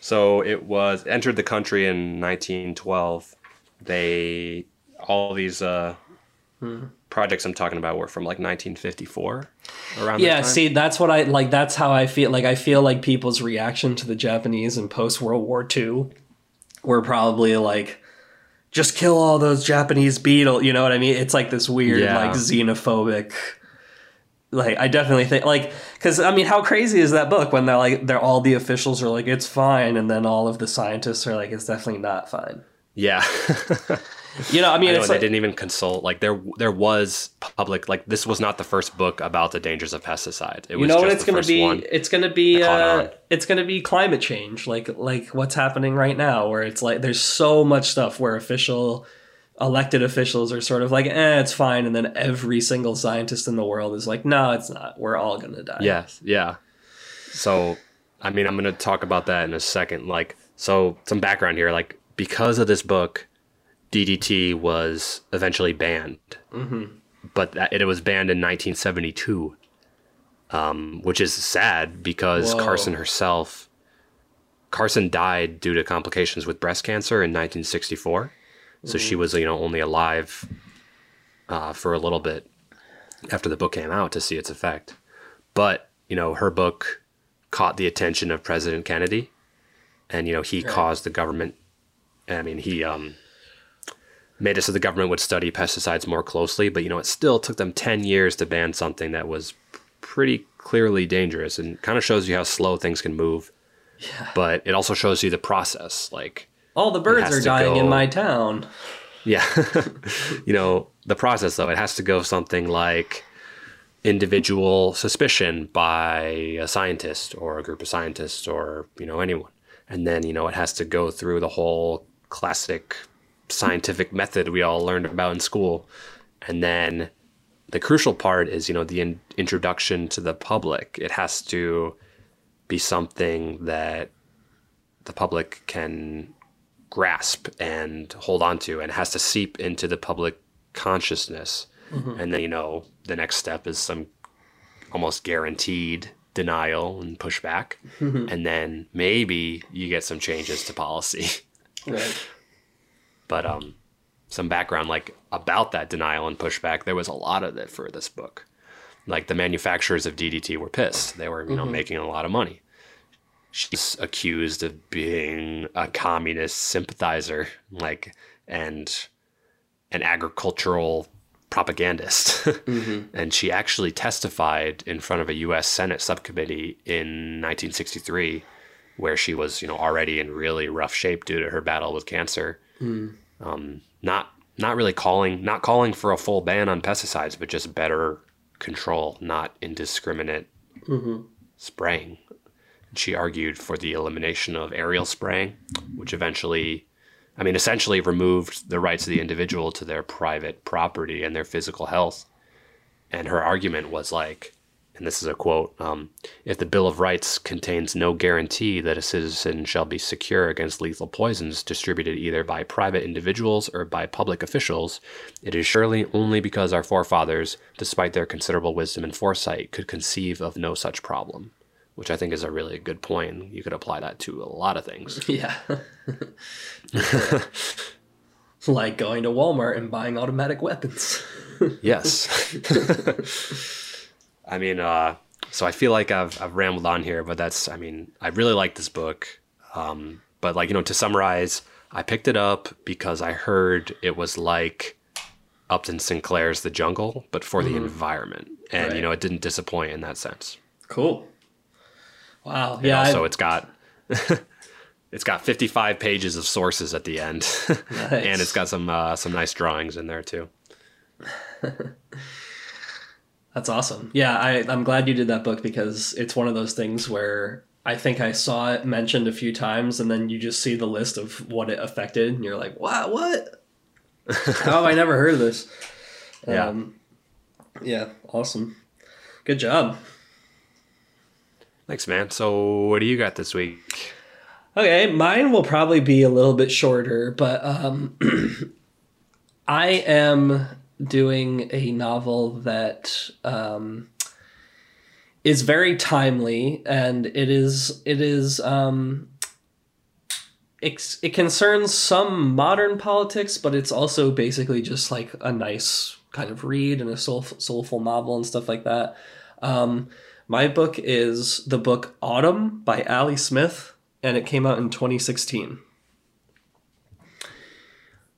So it was entered the country in 1912. They all these uh, Hmm. projects I'm talking about were from like 1954. Around that Yeah, time. see, that's what I like. That's how I feel. Like, I feel like people's reaction to the Japanese in post World War II were probably like, just kill all those Japanese beetle. You know what I mean? It's like this weird, Yeah. like xenophobic. Like, I definitely think like because I mean, how crazy is that book when they're like they're all the officials are like it's fine, and then all of the scientists are like it's definitely not fine. yeah. You know, I mean, I know, it's they didn't even consult. Like there, there was public. Like this was not the first book about the dangers of pesticides. It you was know just what it's going to be it's going to be uh, it's going to be climate change like like what's happening right now where it's like there's so much stuff where official elected officials are sort of like eh it's fine and then every single scientist in the world is like no it's not we're all going to die Yes, yeah. So, I mean, I'm going to talk about that in a second. Like, so some background here. Like, because of this book, DDT was eventually banned, mm-hmm. but that, it was banned in 1972, um, which is sad because Whoa. Carson herself, Carson died due to complications with breast cancer in 1964. So she was, you know, only alive uh, for a little bit after the book came out to see its effect. But, you know, her book caught the attention of President Kennedy and, you know, he caused the government I mean, he um made it so the government would study pesticides more closely, but you know, it still took them 10 years to ban something that was pretty clearly dangerous and kind of shows you how slow things can move. Yeah. But it also shows you the process like all the birds are dying in my town yeah. you know, the process though, it has to go something like individual suspicion by a scientist or a group of scientists or, you know, anyone. And then, you know, it has to go through the whole classic scientific method we all learned about in school. And then the crucial part is, you know, the in- introduction to the public. It has to be something that the public can grasp and hold on to and has to seep into the public consciousness mm-hmm. and then you know the next step is some almost guaranteed denial and pushback, mm-hmm. and then maybe you get some changes to policy. Right. but um, some background like about that denial and pushback, there was a lot of it for this book. Like the manufacturers of DDT were pissed; they were you know mm-hmm. making a lot of money. She's accused of being a communist sympathizer, like and an agricultural propagandist. Mm-hmm. and she actually testified in front of a U.S. Senate subcommittee in 1963, where she was, you know, already in really rough shape due to her battle with cancer. Hmm. Um, not not really calling not calling for a full ban on pesticides, but just better control, not indiscriminate spraying. She argued for the elimination of aerial spraying, which eventually I mean, essentially removed the rights of the individual to their private property and their physical health. And her argument was like, and this is a quote um, if the Bill of Rights contains no guarantee that a citizen shall be secure against lethal poisons distributed either by private individuals or by public officials, it is surely only because our forefathers, despite their considerable wisdom and foresight, could conceive of no such problem. Which I think is a really good point. You could apply that to a lot of things. Yeah. like going to Walmart and buying automatic weapons. Yes. I mean, uh, so I feel like I've, I've rambled on here, but that's, I mean, I really like this book. Um, but like, you know, to summarize, I picked it up because I heard it was like Upton Sinclair's The Jungle, but for the environment. And, Right. you know, it didn't disappoint in that sense. Cool. Wow. And Yeah. also I- it's got, it's got 55 pages of sources at the end. and it's got some, uh, some nice drawings in there too. That's awesome. Yeah, I, I'm glad you did that book because it's one of those things where I think I saw it mentioned a few times and then you just see the list of what it affected and you're like, wow, what? How have I never heard of this? Yeah. Um, yeah, awesome. Good job. Thanks, man. So what do you got this week? Okay, mine will probably be a little bit shorter, but um, I am doing a novel that um, is very timely, and it is it is um, it's, it concerns some modern politics, but it's also basically just like a nice kind of read and a soul, soulful novel and stuff like that. Um, my book is the book Autumn by Ali Smith, and it came out in 2016.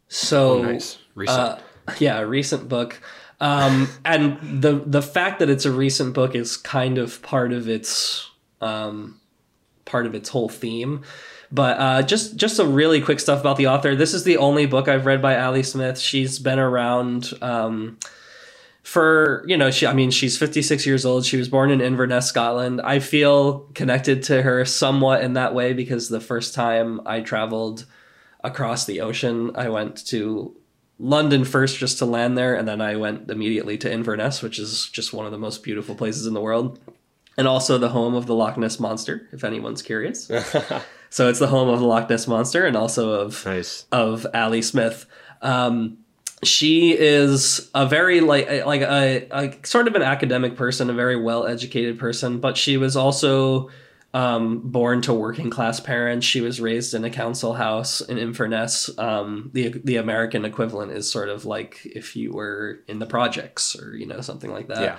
So Oh, nice. Recent. uh, yeah, a recent book. Um, and the the fact that it's a recent book is kind of part of its um, part of its whole theme. But uh, just just some really quick stuff about the author. This is the only book I've read by Ali Smith. She's been around um, for you know she. I mean, she's fifty six years old. She was born in Inverness, Scotland. I feel connected to her somewhat in that way because the first time I traveled across the ocean, I went to London first just to land there, and then I went immediately to Inverness, which is just one of the most beautiful places in the world, and also the home of the Loch Ness monster. If anyone's curious, so it's the home of the Loch Ness monster, and also of nice. of Ali Smith. Um, she is a very like like a, a sort of an academic person, a very well educated person, but she was also um, born to working class parents. She was raised in a council house in Inverness. Um, the the American equivalent is sort of like if you were in the projects or you know something like that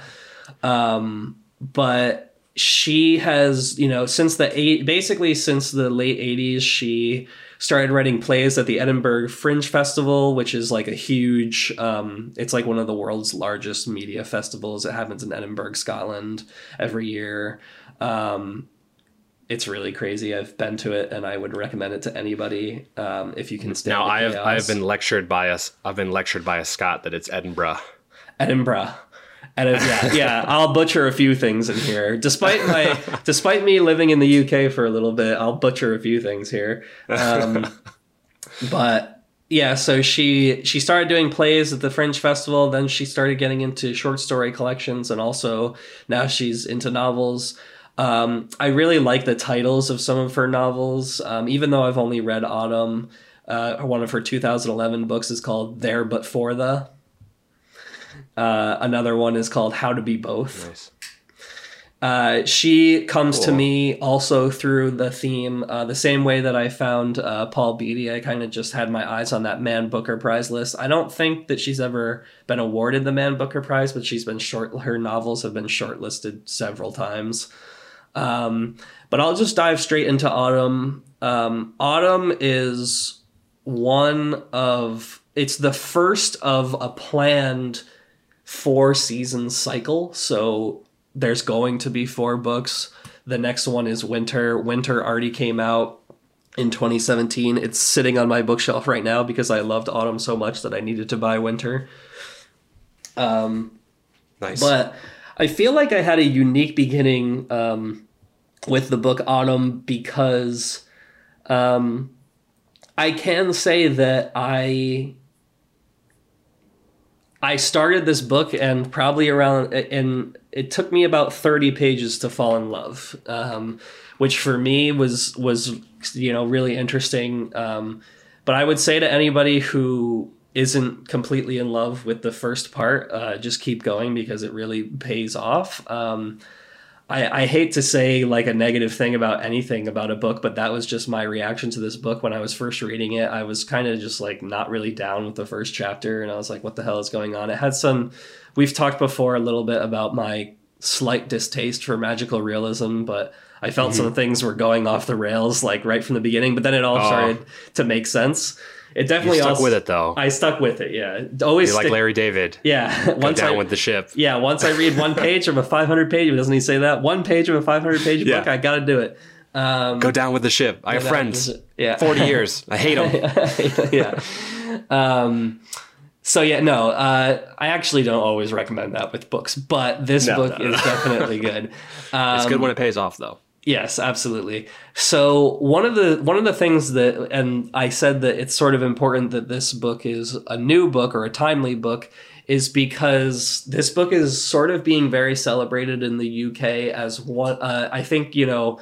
Yeah. um, but she has you know since the eight basically since the late 80s she started writing plays at the edinburgh fringe festival which is like a huge um, it's like one of the world's largest media festivals it happens in edinburgh scotland every year um, it's really crazy i've been to it and i would recommend it to anybody um, if you can stand Now I have I have been lectured by us. I've been lectured by a Scot that it's Edinburgh. Edinburgh. And yeah, yeah, I'll butcher a few things in here. Despite my, despite me living in the UK for a little bit, I'll butcher a few things here. Um, but yeah, so she she started doing plays at the Fringe Festival. Then she started getting into short story collections, and also now she's into novels. Um, I really like the titles of some of her novels, um, even though I've only read Autumn. Uh, one of her 2011 books is called There But For The. Uh, another one is called How to Be Both. Nice. Uh, she comes to me also through the theme, uh, the same way that I found uh, Paul Beatty. I kind of just had my eyes on that Man Booker Prize list. I don't think that she's ever been awarded the Man Booker Prize, but she's been short. Her novels have been shortlisted several times. Um, but I'll just dive straight into Autumn. Um, Autumn is one of it's the first of a planned four season cycle. So there's going to be four books. The next one is Winter. Winter already came out in 2017. It's sitting on my bookshelf right now because I loved Autumn so much that I needed to buy Winter. Um, Nice. but I feel like I had a unique beginning um, with the book Autumn because um, I can say that I I started this book and probably around and it took me about 30 pages to fall in love um, which for me was was you know really interesting um, but I would say to anybody who isn't completely in love with the first part uh, just keep going because it really pays off um, I, I hate to say like a negative thing about anything about a book, but that was just my reaction to this book when I was first reading it. I was kind of just like not really down with the first chapter, and I was like, "What the hell is going on?" It had some. We've talked before a little bit about my slight distaste for magical realism, but I felt some things were going off the rails like right from the beginning. But then it all Oh. started to make sense. It definitely you stuck also, with it though. I stuck with it. Yeah, always You're like Larry David. Yeah, Go once down I, with the ship. yeah, once I read one page of a 500 page, doesn't he say that? One page of a 500 page Yeah. book, I got to do it. Um, Go down with the ship. I have friends. Yeah. 40 years. I hate them. yeah. Um, so yeah, no, uh, I actually don't always recommend that with books, but this No, book no, no. is definitely good. Um, It's good when it pays off though. Yes, absolutely. So one of the one of the things that and I said that it's sort of important that this book is a new book or a timely book is because this book is sort of being very celebrated in the UK as one uh, I think, you know,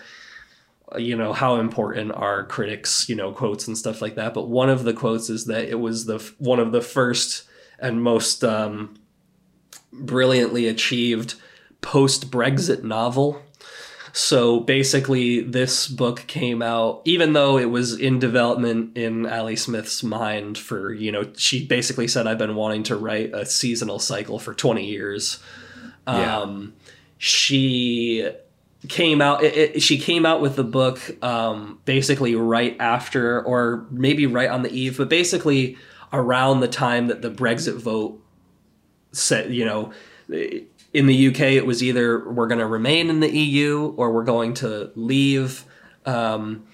you know how important are critics, you know, quotes and stuff like that, but one of the quotes is that it was the one of the first and most um brilliantly achieved post-Brexit novel. So basically, this book came out, even though it was in development in Ali Smith's mind for, you know, she basically said, I've been wanting to write a seasonal cycle for 20 years. Yeah. Um, she came out, it, it, she came out with the book um, basically right after, or maybe right on the eve, but basically around the time that the Brexit vote said, you know, in the UK, it was either we're going to remain in the EU or we're going to leave um,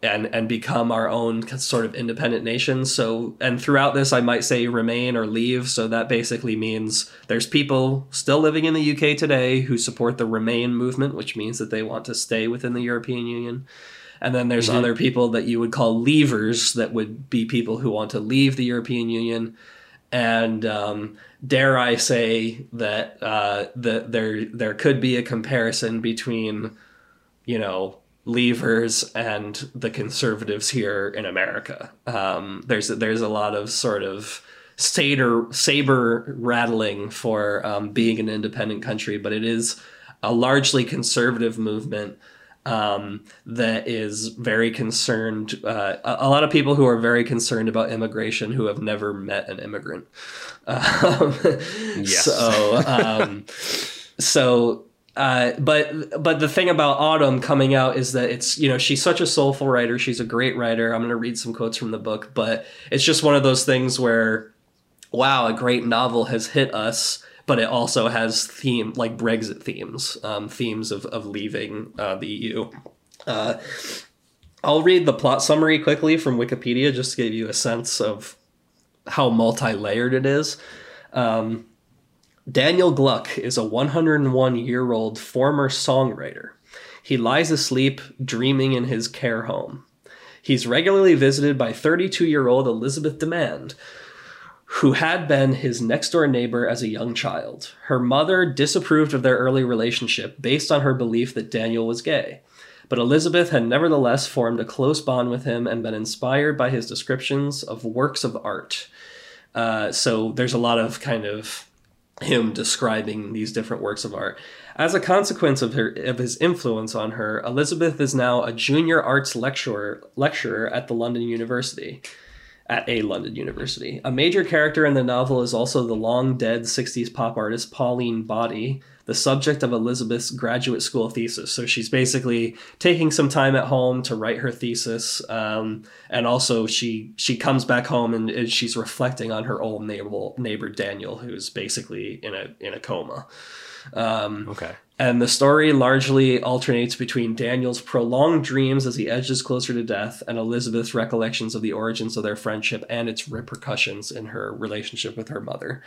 and and become our own sort of independent nation. So, and throughout this, I might say remain or leave. So that basically means there's people still living in the UK today who support the Remain movement, which means that they want to stay within the European Union. And then there's other people that you would call leavers, that would be people who want to leave the European Union and um, dare I say that uh, that there there could be a comparison between you know leavers and the conservatives here in America. Um, there's there's a lot of sort of saber saber rattling for um, being an independent country, but it is a largely conservative movement um, that is very concerned. Uh, a, lot of people who are very concerned about immigration who have never met an immigrant. Um, Yes. So, um, so, uh, but but the thing about Autumn coming out is that it's you know she's such a soulful writer. She's a great writer. I'm going to read some quotes from the book, but it's just one of those things where, wow, a great novel has hit us but it also has theme like Brexit themes, um, themes of, of leaving uh, the EU. Uh, I'll read the plot summary quickly from Wikipedia just to give you a sense of how multi-layered it is. Um, Daniel Gluck is a 101 year old former songwriter. He lies asleep, dreaming in his care home. He's regularly visited by 32 year old Elizabeth Demand, who had been his next door neighbor as a young child. Her mother disapproved of their early relationship based on her belief that Daniel was gay. But Elizabeth had nevertheless formed a close bond with him and been inspired by his descriptions of works of art. Uh, so there's a lot of kind of him describing these different works of art. As a consequence of her of his influence on her, Elizabeth is now a junior arts lecturer lecturer at the London University at a London university. A major character in the novel is also the long dead 60s pop artist Pauline Boty, the subject of Elizabeth's graduate school thesis. So she's basically taking some time at home to write her thesis, um, and also she she comes back home and, and she's reflecting on her old neighbor neighbor Daniel, who's basically in a in a coma. Um, Okay. And the story largely alternates between Daniel's prolonged dreams as he edges closer to death and Elizabeth's recollections of the origins of their friendship and its repercussions in her relationship with her mother.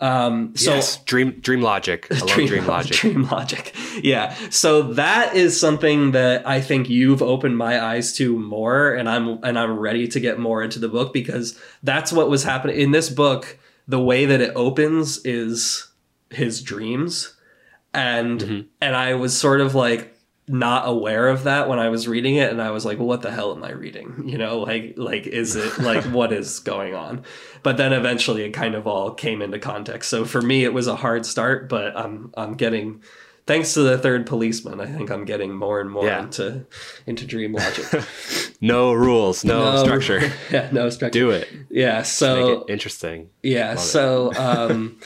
Um, so yes. Dream dream logic. I love dream, logic. Dream logic. Yeah. So that is something that I think you've opened my eyes to more and I'm and I'm ready to get more into the book because that's what was happening in this book. The way that it opens is his dreams. And Mm-hmm. and I was sort of like not aware of that when I was reading it and I was like, well, what the hell am I reading? You know, like like is it like what is going on? But then eventually it kind of all came into context. So for me it was a hard start, but I'm I'm getting thanks to the third policeman, I think I'm getting more and more Yeah. into into dream logic. No rules, no, structure. yeah, no structure. Do it. Yeah, so Make it interesting. yeah, it. so um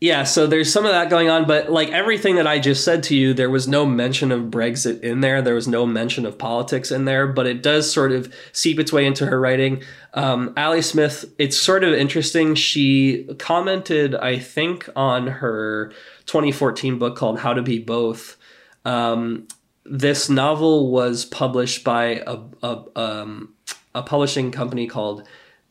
yeah, so there's some of that going on, but like everything that I just said to you, there was no mention of Brexit in there. There was no mention of politics in there, but it does sort of seep its way into her writing. Um, Ali Smith, it's sort of interesting. She commented, I think, on her 2014 book called How to Be Both. Um, this novel was published by a, a, um, a publishing company called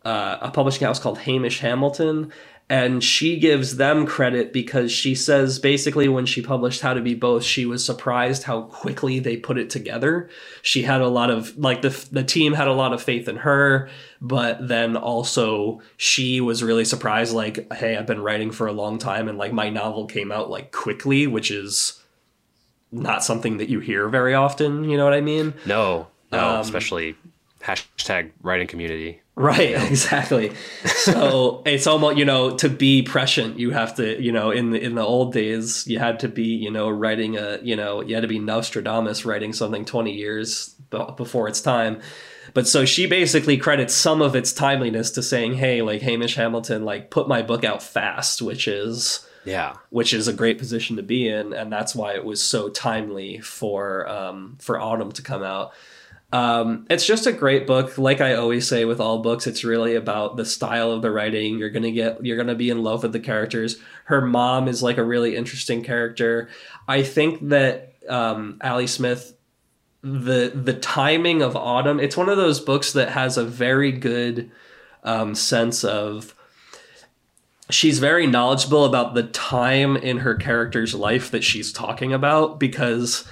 uh, a publishing house called Hamish Hamilton. And she gives them credit because she says basically when she published How to Be Both, she was surprised how quickly they put it together. She had a lot of, like, the, the team had a lot of faith in her, but then also she was really surprised, like, hey, I've been writing for a long time and, like, my novel came out, like, quickly, which is not something that you hear very often. You know what I mean? No, no, Um, especially hashtag writing community. Right, exactly. So it's almost you know to be prescient, you have to you know in the in the old days you had to be you know writing a you know you had to be Nostradamus writing something twenty years be- before its time. But so she basically credits some of its timeliness to saying, "Hey, like Hamish Hamilton, like put my book out fast," which is Yeah. which is a great position to be in, and that's why it was so timely for um, for Autumn to come out. Um, it's just a great book. Like I always say with all books, it's really about the style of the writing. You're gonna get, you're gonna be in love with the characters. Her mom is like a really interesting character. I think that um, Ali Smith, the the timing of Autumn, it's one of those books that has a very good um, sense of she's very knowledgeable about the time in her character's life that she's talking about because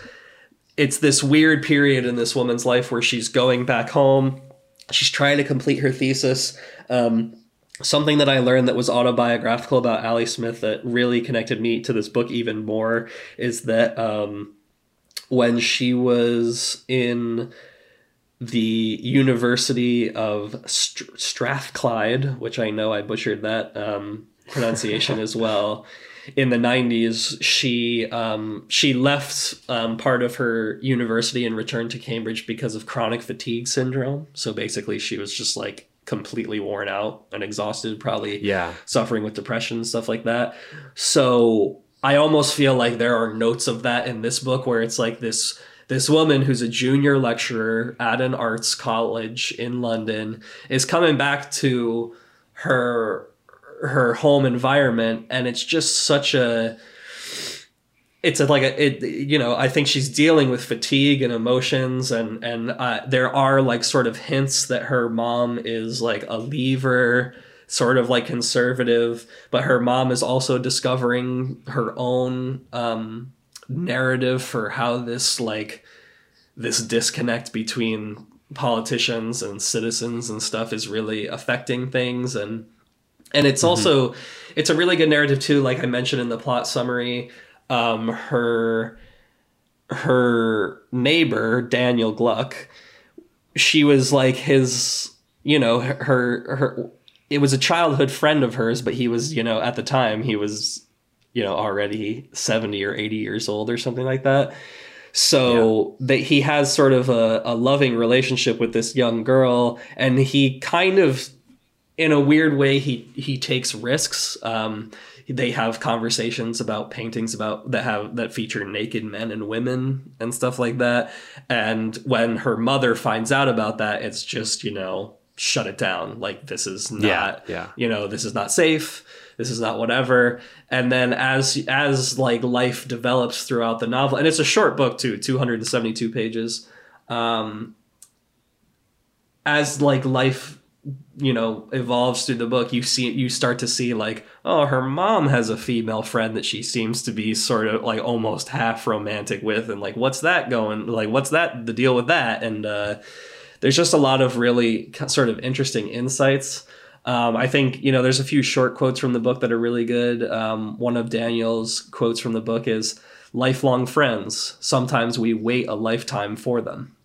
it's this weird period in this woman's life where she's going back home she's trying to complete her thesis um, something that i learned that was autobiographical about ali smith that really connected me to this book even more is that um, when she was in the University of Str- Strathclyde, which I know I butchered that um, pronunciation as well. In the '90s, she um, she left um, part of her university and returned to Cambridge because of chronic fatigue syndrome. So basically, she was just like completely worn out and exhausted, probably Yeah. suffering with depression and stuff like that. So I almost feel like there are notes of that in this book where it's like this this woman who's a junior lecturer at an arts college in London is coming back to her her home environment and it's just such a it's a, like a it you know i think she's dealing with fatigue and emotions and and uh, there are like sort of hints that her mom is like a leaver sort of like conservative but her mom is also discovering her own um narrative for how this like this disconnect between politicians and citizens and stuff is really affecting things and and it's also it's a really good narrative too like i mentioned in the plot summary um her her neighbor daniel gluck she was like his you know her her it was a childhood friend of hers, but he was, you know, at the time he was, you know, already 70 or 80 years old or something like that. So yeah. that he has sort of a, a loving relationship with this young girl, and he kind of, in a weird way, he he takes risks. Um, they have conversations about paintings about that have that feature naked men and women and stuff like that. And when her mother finds out about that, it's just you know shut it down. Like this is not, yeah, yeah. you know, this is not safe. This is not whatever. And then as as like life develops throughout the novel, and it's a short book too, two hundred and seventy two pages. Um, as like life you know evolves through the book you see you start to see like oh her mom has a female friend that she seems to be sort of like almost half romantic with and like what's that going like what's that the deal with that and uh there's just a lot of really sort of interesting insights. Um, I think you know there's a few short quotes from the book that are really good. Um, one of Daniel's quotes from the book is "Lifelong friends. Sometimes we wait a lifetime for them."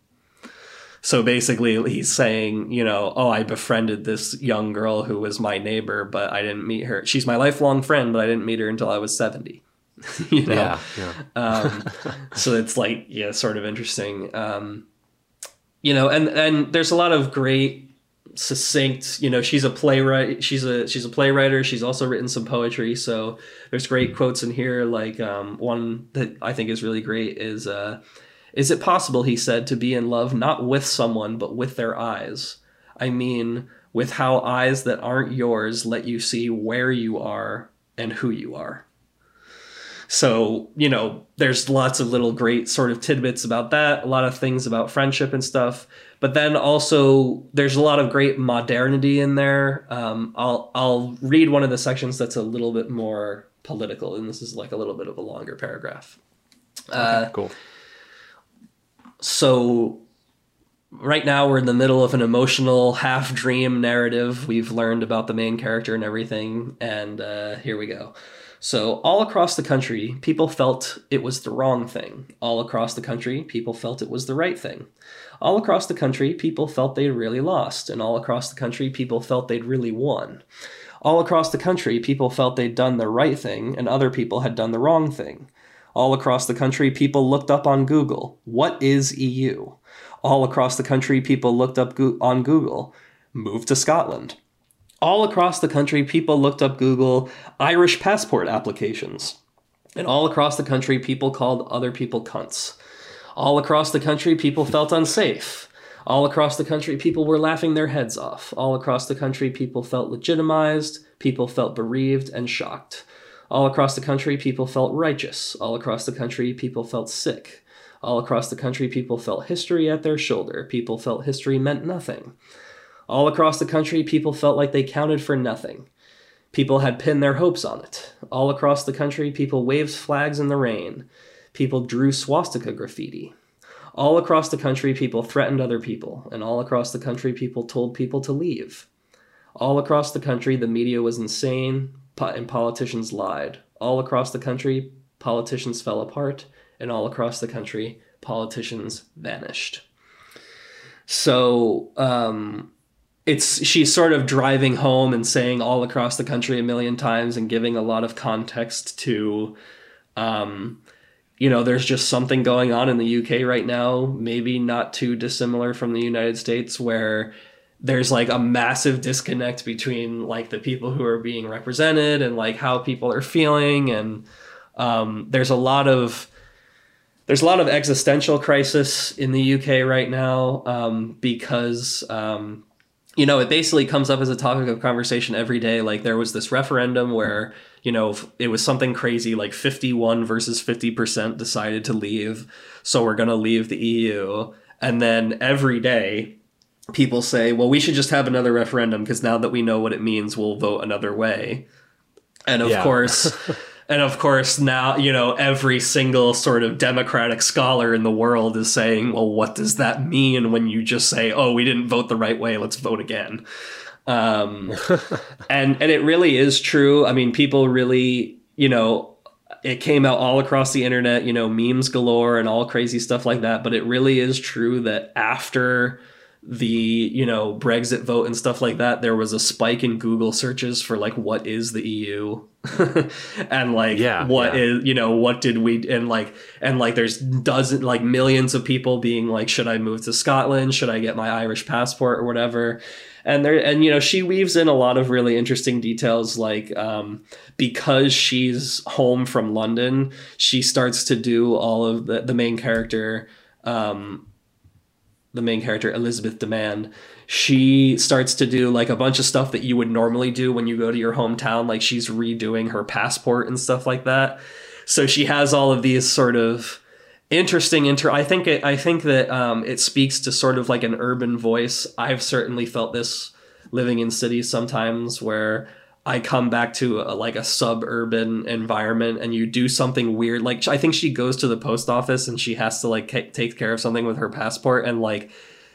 So basically, he's saying, you know, oh, I befriended this young girl who was my neighbor, but I didn't meet her. She's my lifelong friend, but I didn't meet her until I was seventy. you know, yeah, yeah. um, so it's like, yeah, sort of interesting. Um, you know, and and there's a lot of great succinct you know she's a playwright she's a she's a playwriter she's also written some poetry so there's great quotes in here like um, one that i think is really great is uh, is it possible he said to be in love not with someone but with their eyes i mean with how eyes that aren't yours let you see where you are and who you are so, you know, there's lots of little great sort of tidbits about that, a lot of things about friendship and stuff. But then also there's a lot of great modernity in there. Um, I'll I'll read one of the sections that's a little bit more political, and this is like a little bit of a longer paragraph. Okay, uh, cool. So right now we're in the middle of an emotional half dream narrative. We've learned about the main character and everything, and uh, here we go. So, all across the country, people felt it was the wrong thing. All across the country, people felt it was the right thing. All across the country, people felt they'd really lost. And all across the country, people felt they'd really won. All across the country, people felt they'd done the right thing and other people had done the wrong thing. All across the country, people looked up on Google, what is EU? All across the country, people looked up go- on Google, move to Scotland all across the country, people looked up Google Irish passport applications. And all across the country, people called other people cunts. All across the country, people felt unsafe. All across the country, people were laughing their heads off. All across the country, people felt legitimized. People felt bereaved and shocked. All across the country, people felt righteous. All across the country, people felt sick. All across the country, people felt history at their shoulder. People felt history meant nothing. All across the country, people felt like they counted for nothing. People had pinned their hopes on it. All across the country, people waved flags in the rain. People drew swastika graffiti. All across the country, people threatened other people. And all across the country, people told people to leave. All across the country, the media was insane and politicians lied. All across the country, politicians fell apart. And all across the country, politicians vanished. So, um, it's she's sort of driving home and saying all across the country a million times and giving a lot of context to um, you know there's just something going on in the UK right now maybe not too dissimilar from the United States where there's like a massive disconnect between like the people who are being represented and like how people are feeling and um, there's a lot of there's a lot of existential crisis in the UK right now um, because um, you know, it basically comes up as a topic of conversation every day. Like there was this referendum where, you know, it was something crazy like 51 versus 50% decided to leave. So we're to leave the EU. And then every day, people say, well, we should just have another referendum because now that we know what it means, we'll vote another way. And of yeah. course, And of course, now, you know, every single sort of democratic scholar in the world is saying, well, what does that mean when you just say, oh, we didn't vote the right way, let's vote again? Um, and, and it really is true. I mean, people really, you know, it came out all across the internet, you know, memes galore and all crazy stuff like that. But it really is true that after the you know Brexit vote and stuff like that, there was a spike in Google searches for like what is the EU, and like Yeah, what yeah. is you know what did we and like and like there's dozen like millions of people being like should I move to Scotland? Should I get my Irish passport or whatever? And there and you know she weaves in a lot of really interesting details like um, because she's home from London, she starts to do all of the the main character. Um, the main character Elizabeth Demand, she starts to do like a bunch of stuff that you would normally do when you go to your hometown. Like she's redoing her passport and stuff like that. So she has all of these sort of interesting inter. I think it. I think that um, it speaks to sort of like an urban voice. I've certainly felt this living in cities sometimes where. I come back to a, like a suburban environment and you do something weird. Like I think she goes to the post office and she has to like ca- take care of something with her passport and like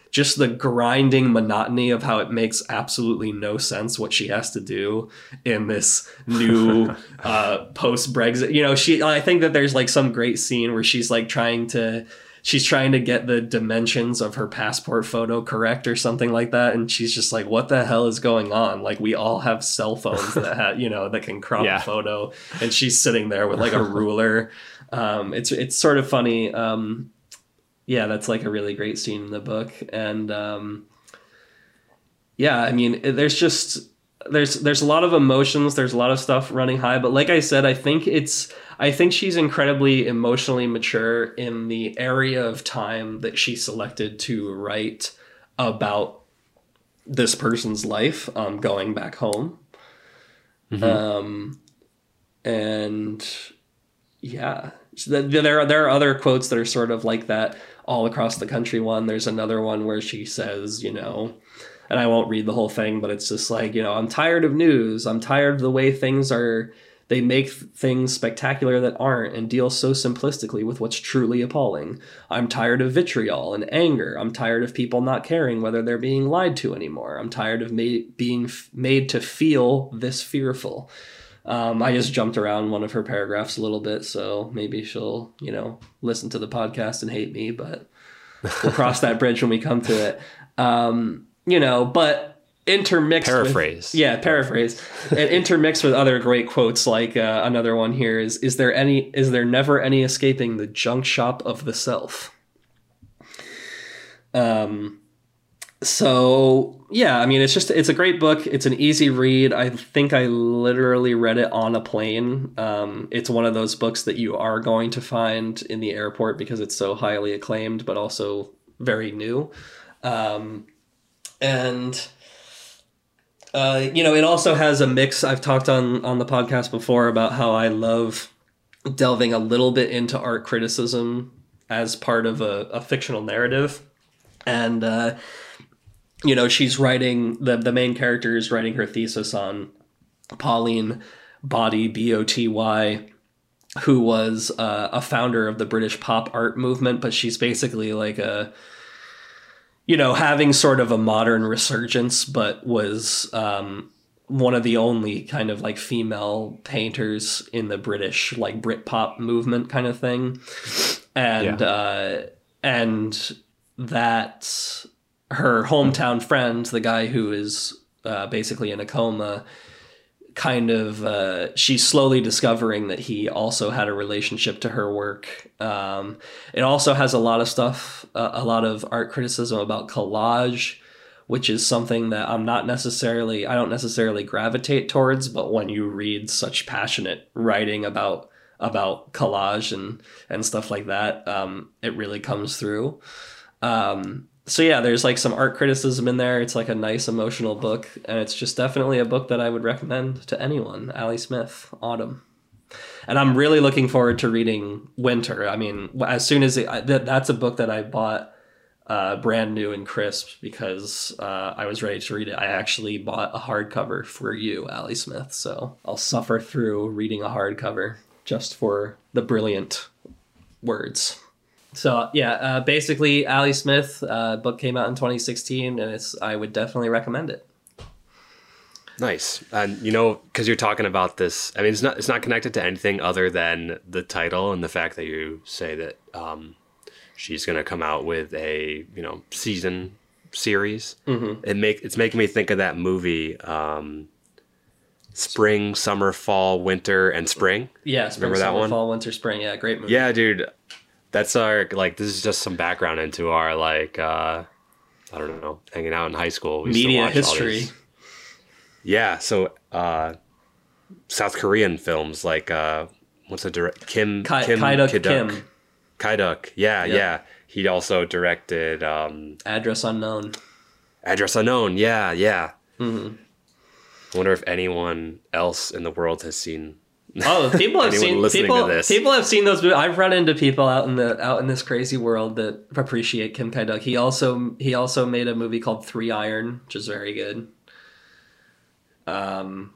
just the grinding monotony of how it makes absolutely no sense what she has to do in this new uh, post Brexit. You know, she I think that there's like some great scene where she's like trying to she's trying to get the dimensions of her passport photo correct or something like that and she's just like what the hell is going on like we all have cell phones that have you know that can crop Yeah. a photo and she's sitting there with like a ruler um it's it's sort of funny um yeah that's like a really great scene in the book and um yeah i mean there's just there's there's a lot of emotions there's a lot of stuff running high but like i said i think it's i think she's incredibly emotionally mature in the area of time that she selected to write about this person's life um, going back home. Um, and yeah So th- there are there are other quotes that are sort of like that all across the country. One there's another one where she says you know and I won't read the whole thing, but it's just like, you know, I'm tired of news. I'm tired of the way things are, they make things spectacular that aren't and deal so simplistically with what's truly appalling. I'm tired of vitriol and anger. I'm tired of people not caring whether they're being lied to anymore. I'm tired of ma- being f- made to feel this fearful. Um, I just jumped around one of her paragraphs a little bit, so maybe she'll, you know, listen to the podcast and hate me, but we'll cross that bridge when we come to it. Um, you know, but intermixed with- Paraphrase. yeah, paraphrase, and intermixed with other great quotes. Like uh, another one here is: "Is there any? Is there never any escaping the junk shop of the self?" Um. So yeah, I mean, it's just it's a great book. It's an easy read. I think I literally read it on a plane. Um, it's one of those books that you are going to find in the airport because it's so highly acclaimed, but also very new. Um, and uh, you know, it also has a mix. I've talked on on the podcast before about how I love delving a little bit into art criticism as part of a, a fictional narrative, and uh, you know, she's writing the the main character is writing her thesis on Pauline Boty B O T Y who was uh, a founder of the British pop art movement, but she's basically like a you know, having sort of a modern resurgence, but was um, one of the only kind of like female painters in the British like Britpop movement kind of thing, and uh, and that her hometown friend, the guy who is uh, basically in a coma, kind of uh, she's slowly discovering that he also had a relationship to her work. Um, it also has a lot of stuff, uh, a lot of art criticism about collage, which is something that I'm not necessarily, I don't necessarily gravitate towards. But when you read such passionate writing about about collage and and stuff like that, um, it really comes through. Um, so yeah, there's like some art criticism in there. It's like a nice emotional book, and it's just definitely a book that I would recommend to anyone. Ali Smith, Autumn, and I'm really looking forward to reading Winter. I mean, as soon as it, I- that that's a book that I bought uh, brand new and crisp because uh, I was ready to read it. I actually bought a hardcover for you, Ali Smith. So I'll suffer through reading a hardcover just for the brilliant words. So yeah, uh, basically, Ali Smith uh, book came out in 2016, and it's I would definitely recommend it. Nice. And you know, because you're talking about this, I mean, it's not it's not connected to anything other than the title and the fact that you say that um, she's going to come out with a you know season series. It make it's making me think of that movie, um, spring, summer, fall, winter, and spring. Yeah, spring, Remember that summer, one? fall, winter, spring. Yeah, great movie. Yeah, dude. That's our like. This is just some background into our like. uh I don't know, hanging out in high school. We Media history. Yeah, so uh South Korean films like uh what's the direct Kim Kai, Kim Kai-duk Kim. Kai-duk. Yeah, Yep. yeah. He also directed um Address unknown. Address Unknown. Yeah, yeah. Mm-hmm. I wonder if anyone else in the world has seen. Oh, people have seen people. People have seen those. movies. I've run into people out in the out in this crazy world that appreciate Kim Kai. He also he also made a movie called Three Iron, which is very good. Um,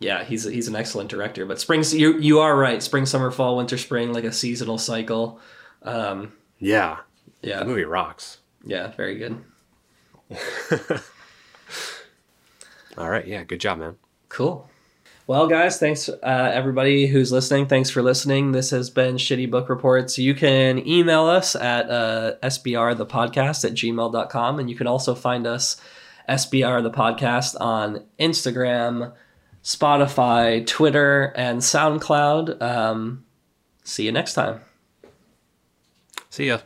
yeah, he's he's an excellent director. But springs, you you are right. Spring, summer, fall, winter, spring, like a seasonal cycle. Um, Yeah, yeah, the movie rocks. yeah, very good. All right, yeah, good job, man. Cool. Well, guys, thanks uh, everybody who's listening. Thanks for listening. This has been Shitty Book Reports. You can email us at uh, sbrthepodcast at gmail.com. And you can also find us, SBR the Podcast, on Instagram, Spotify, Twitter, and SoundCloud. Um, see you next time. See ya.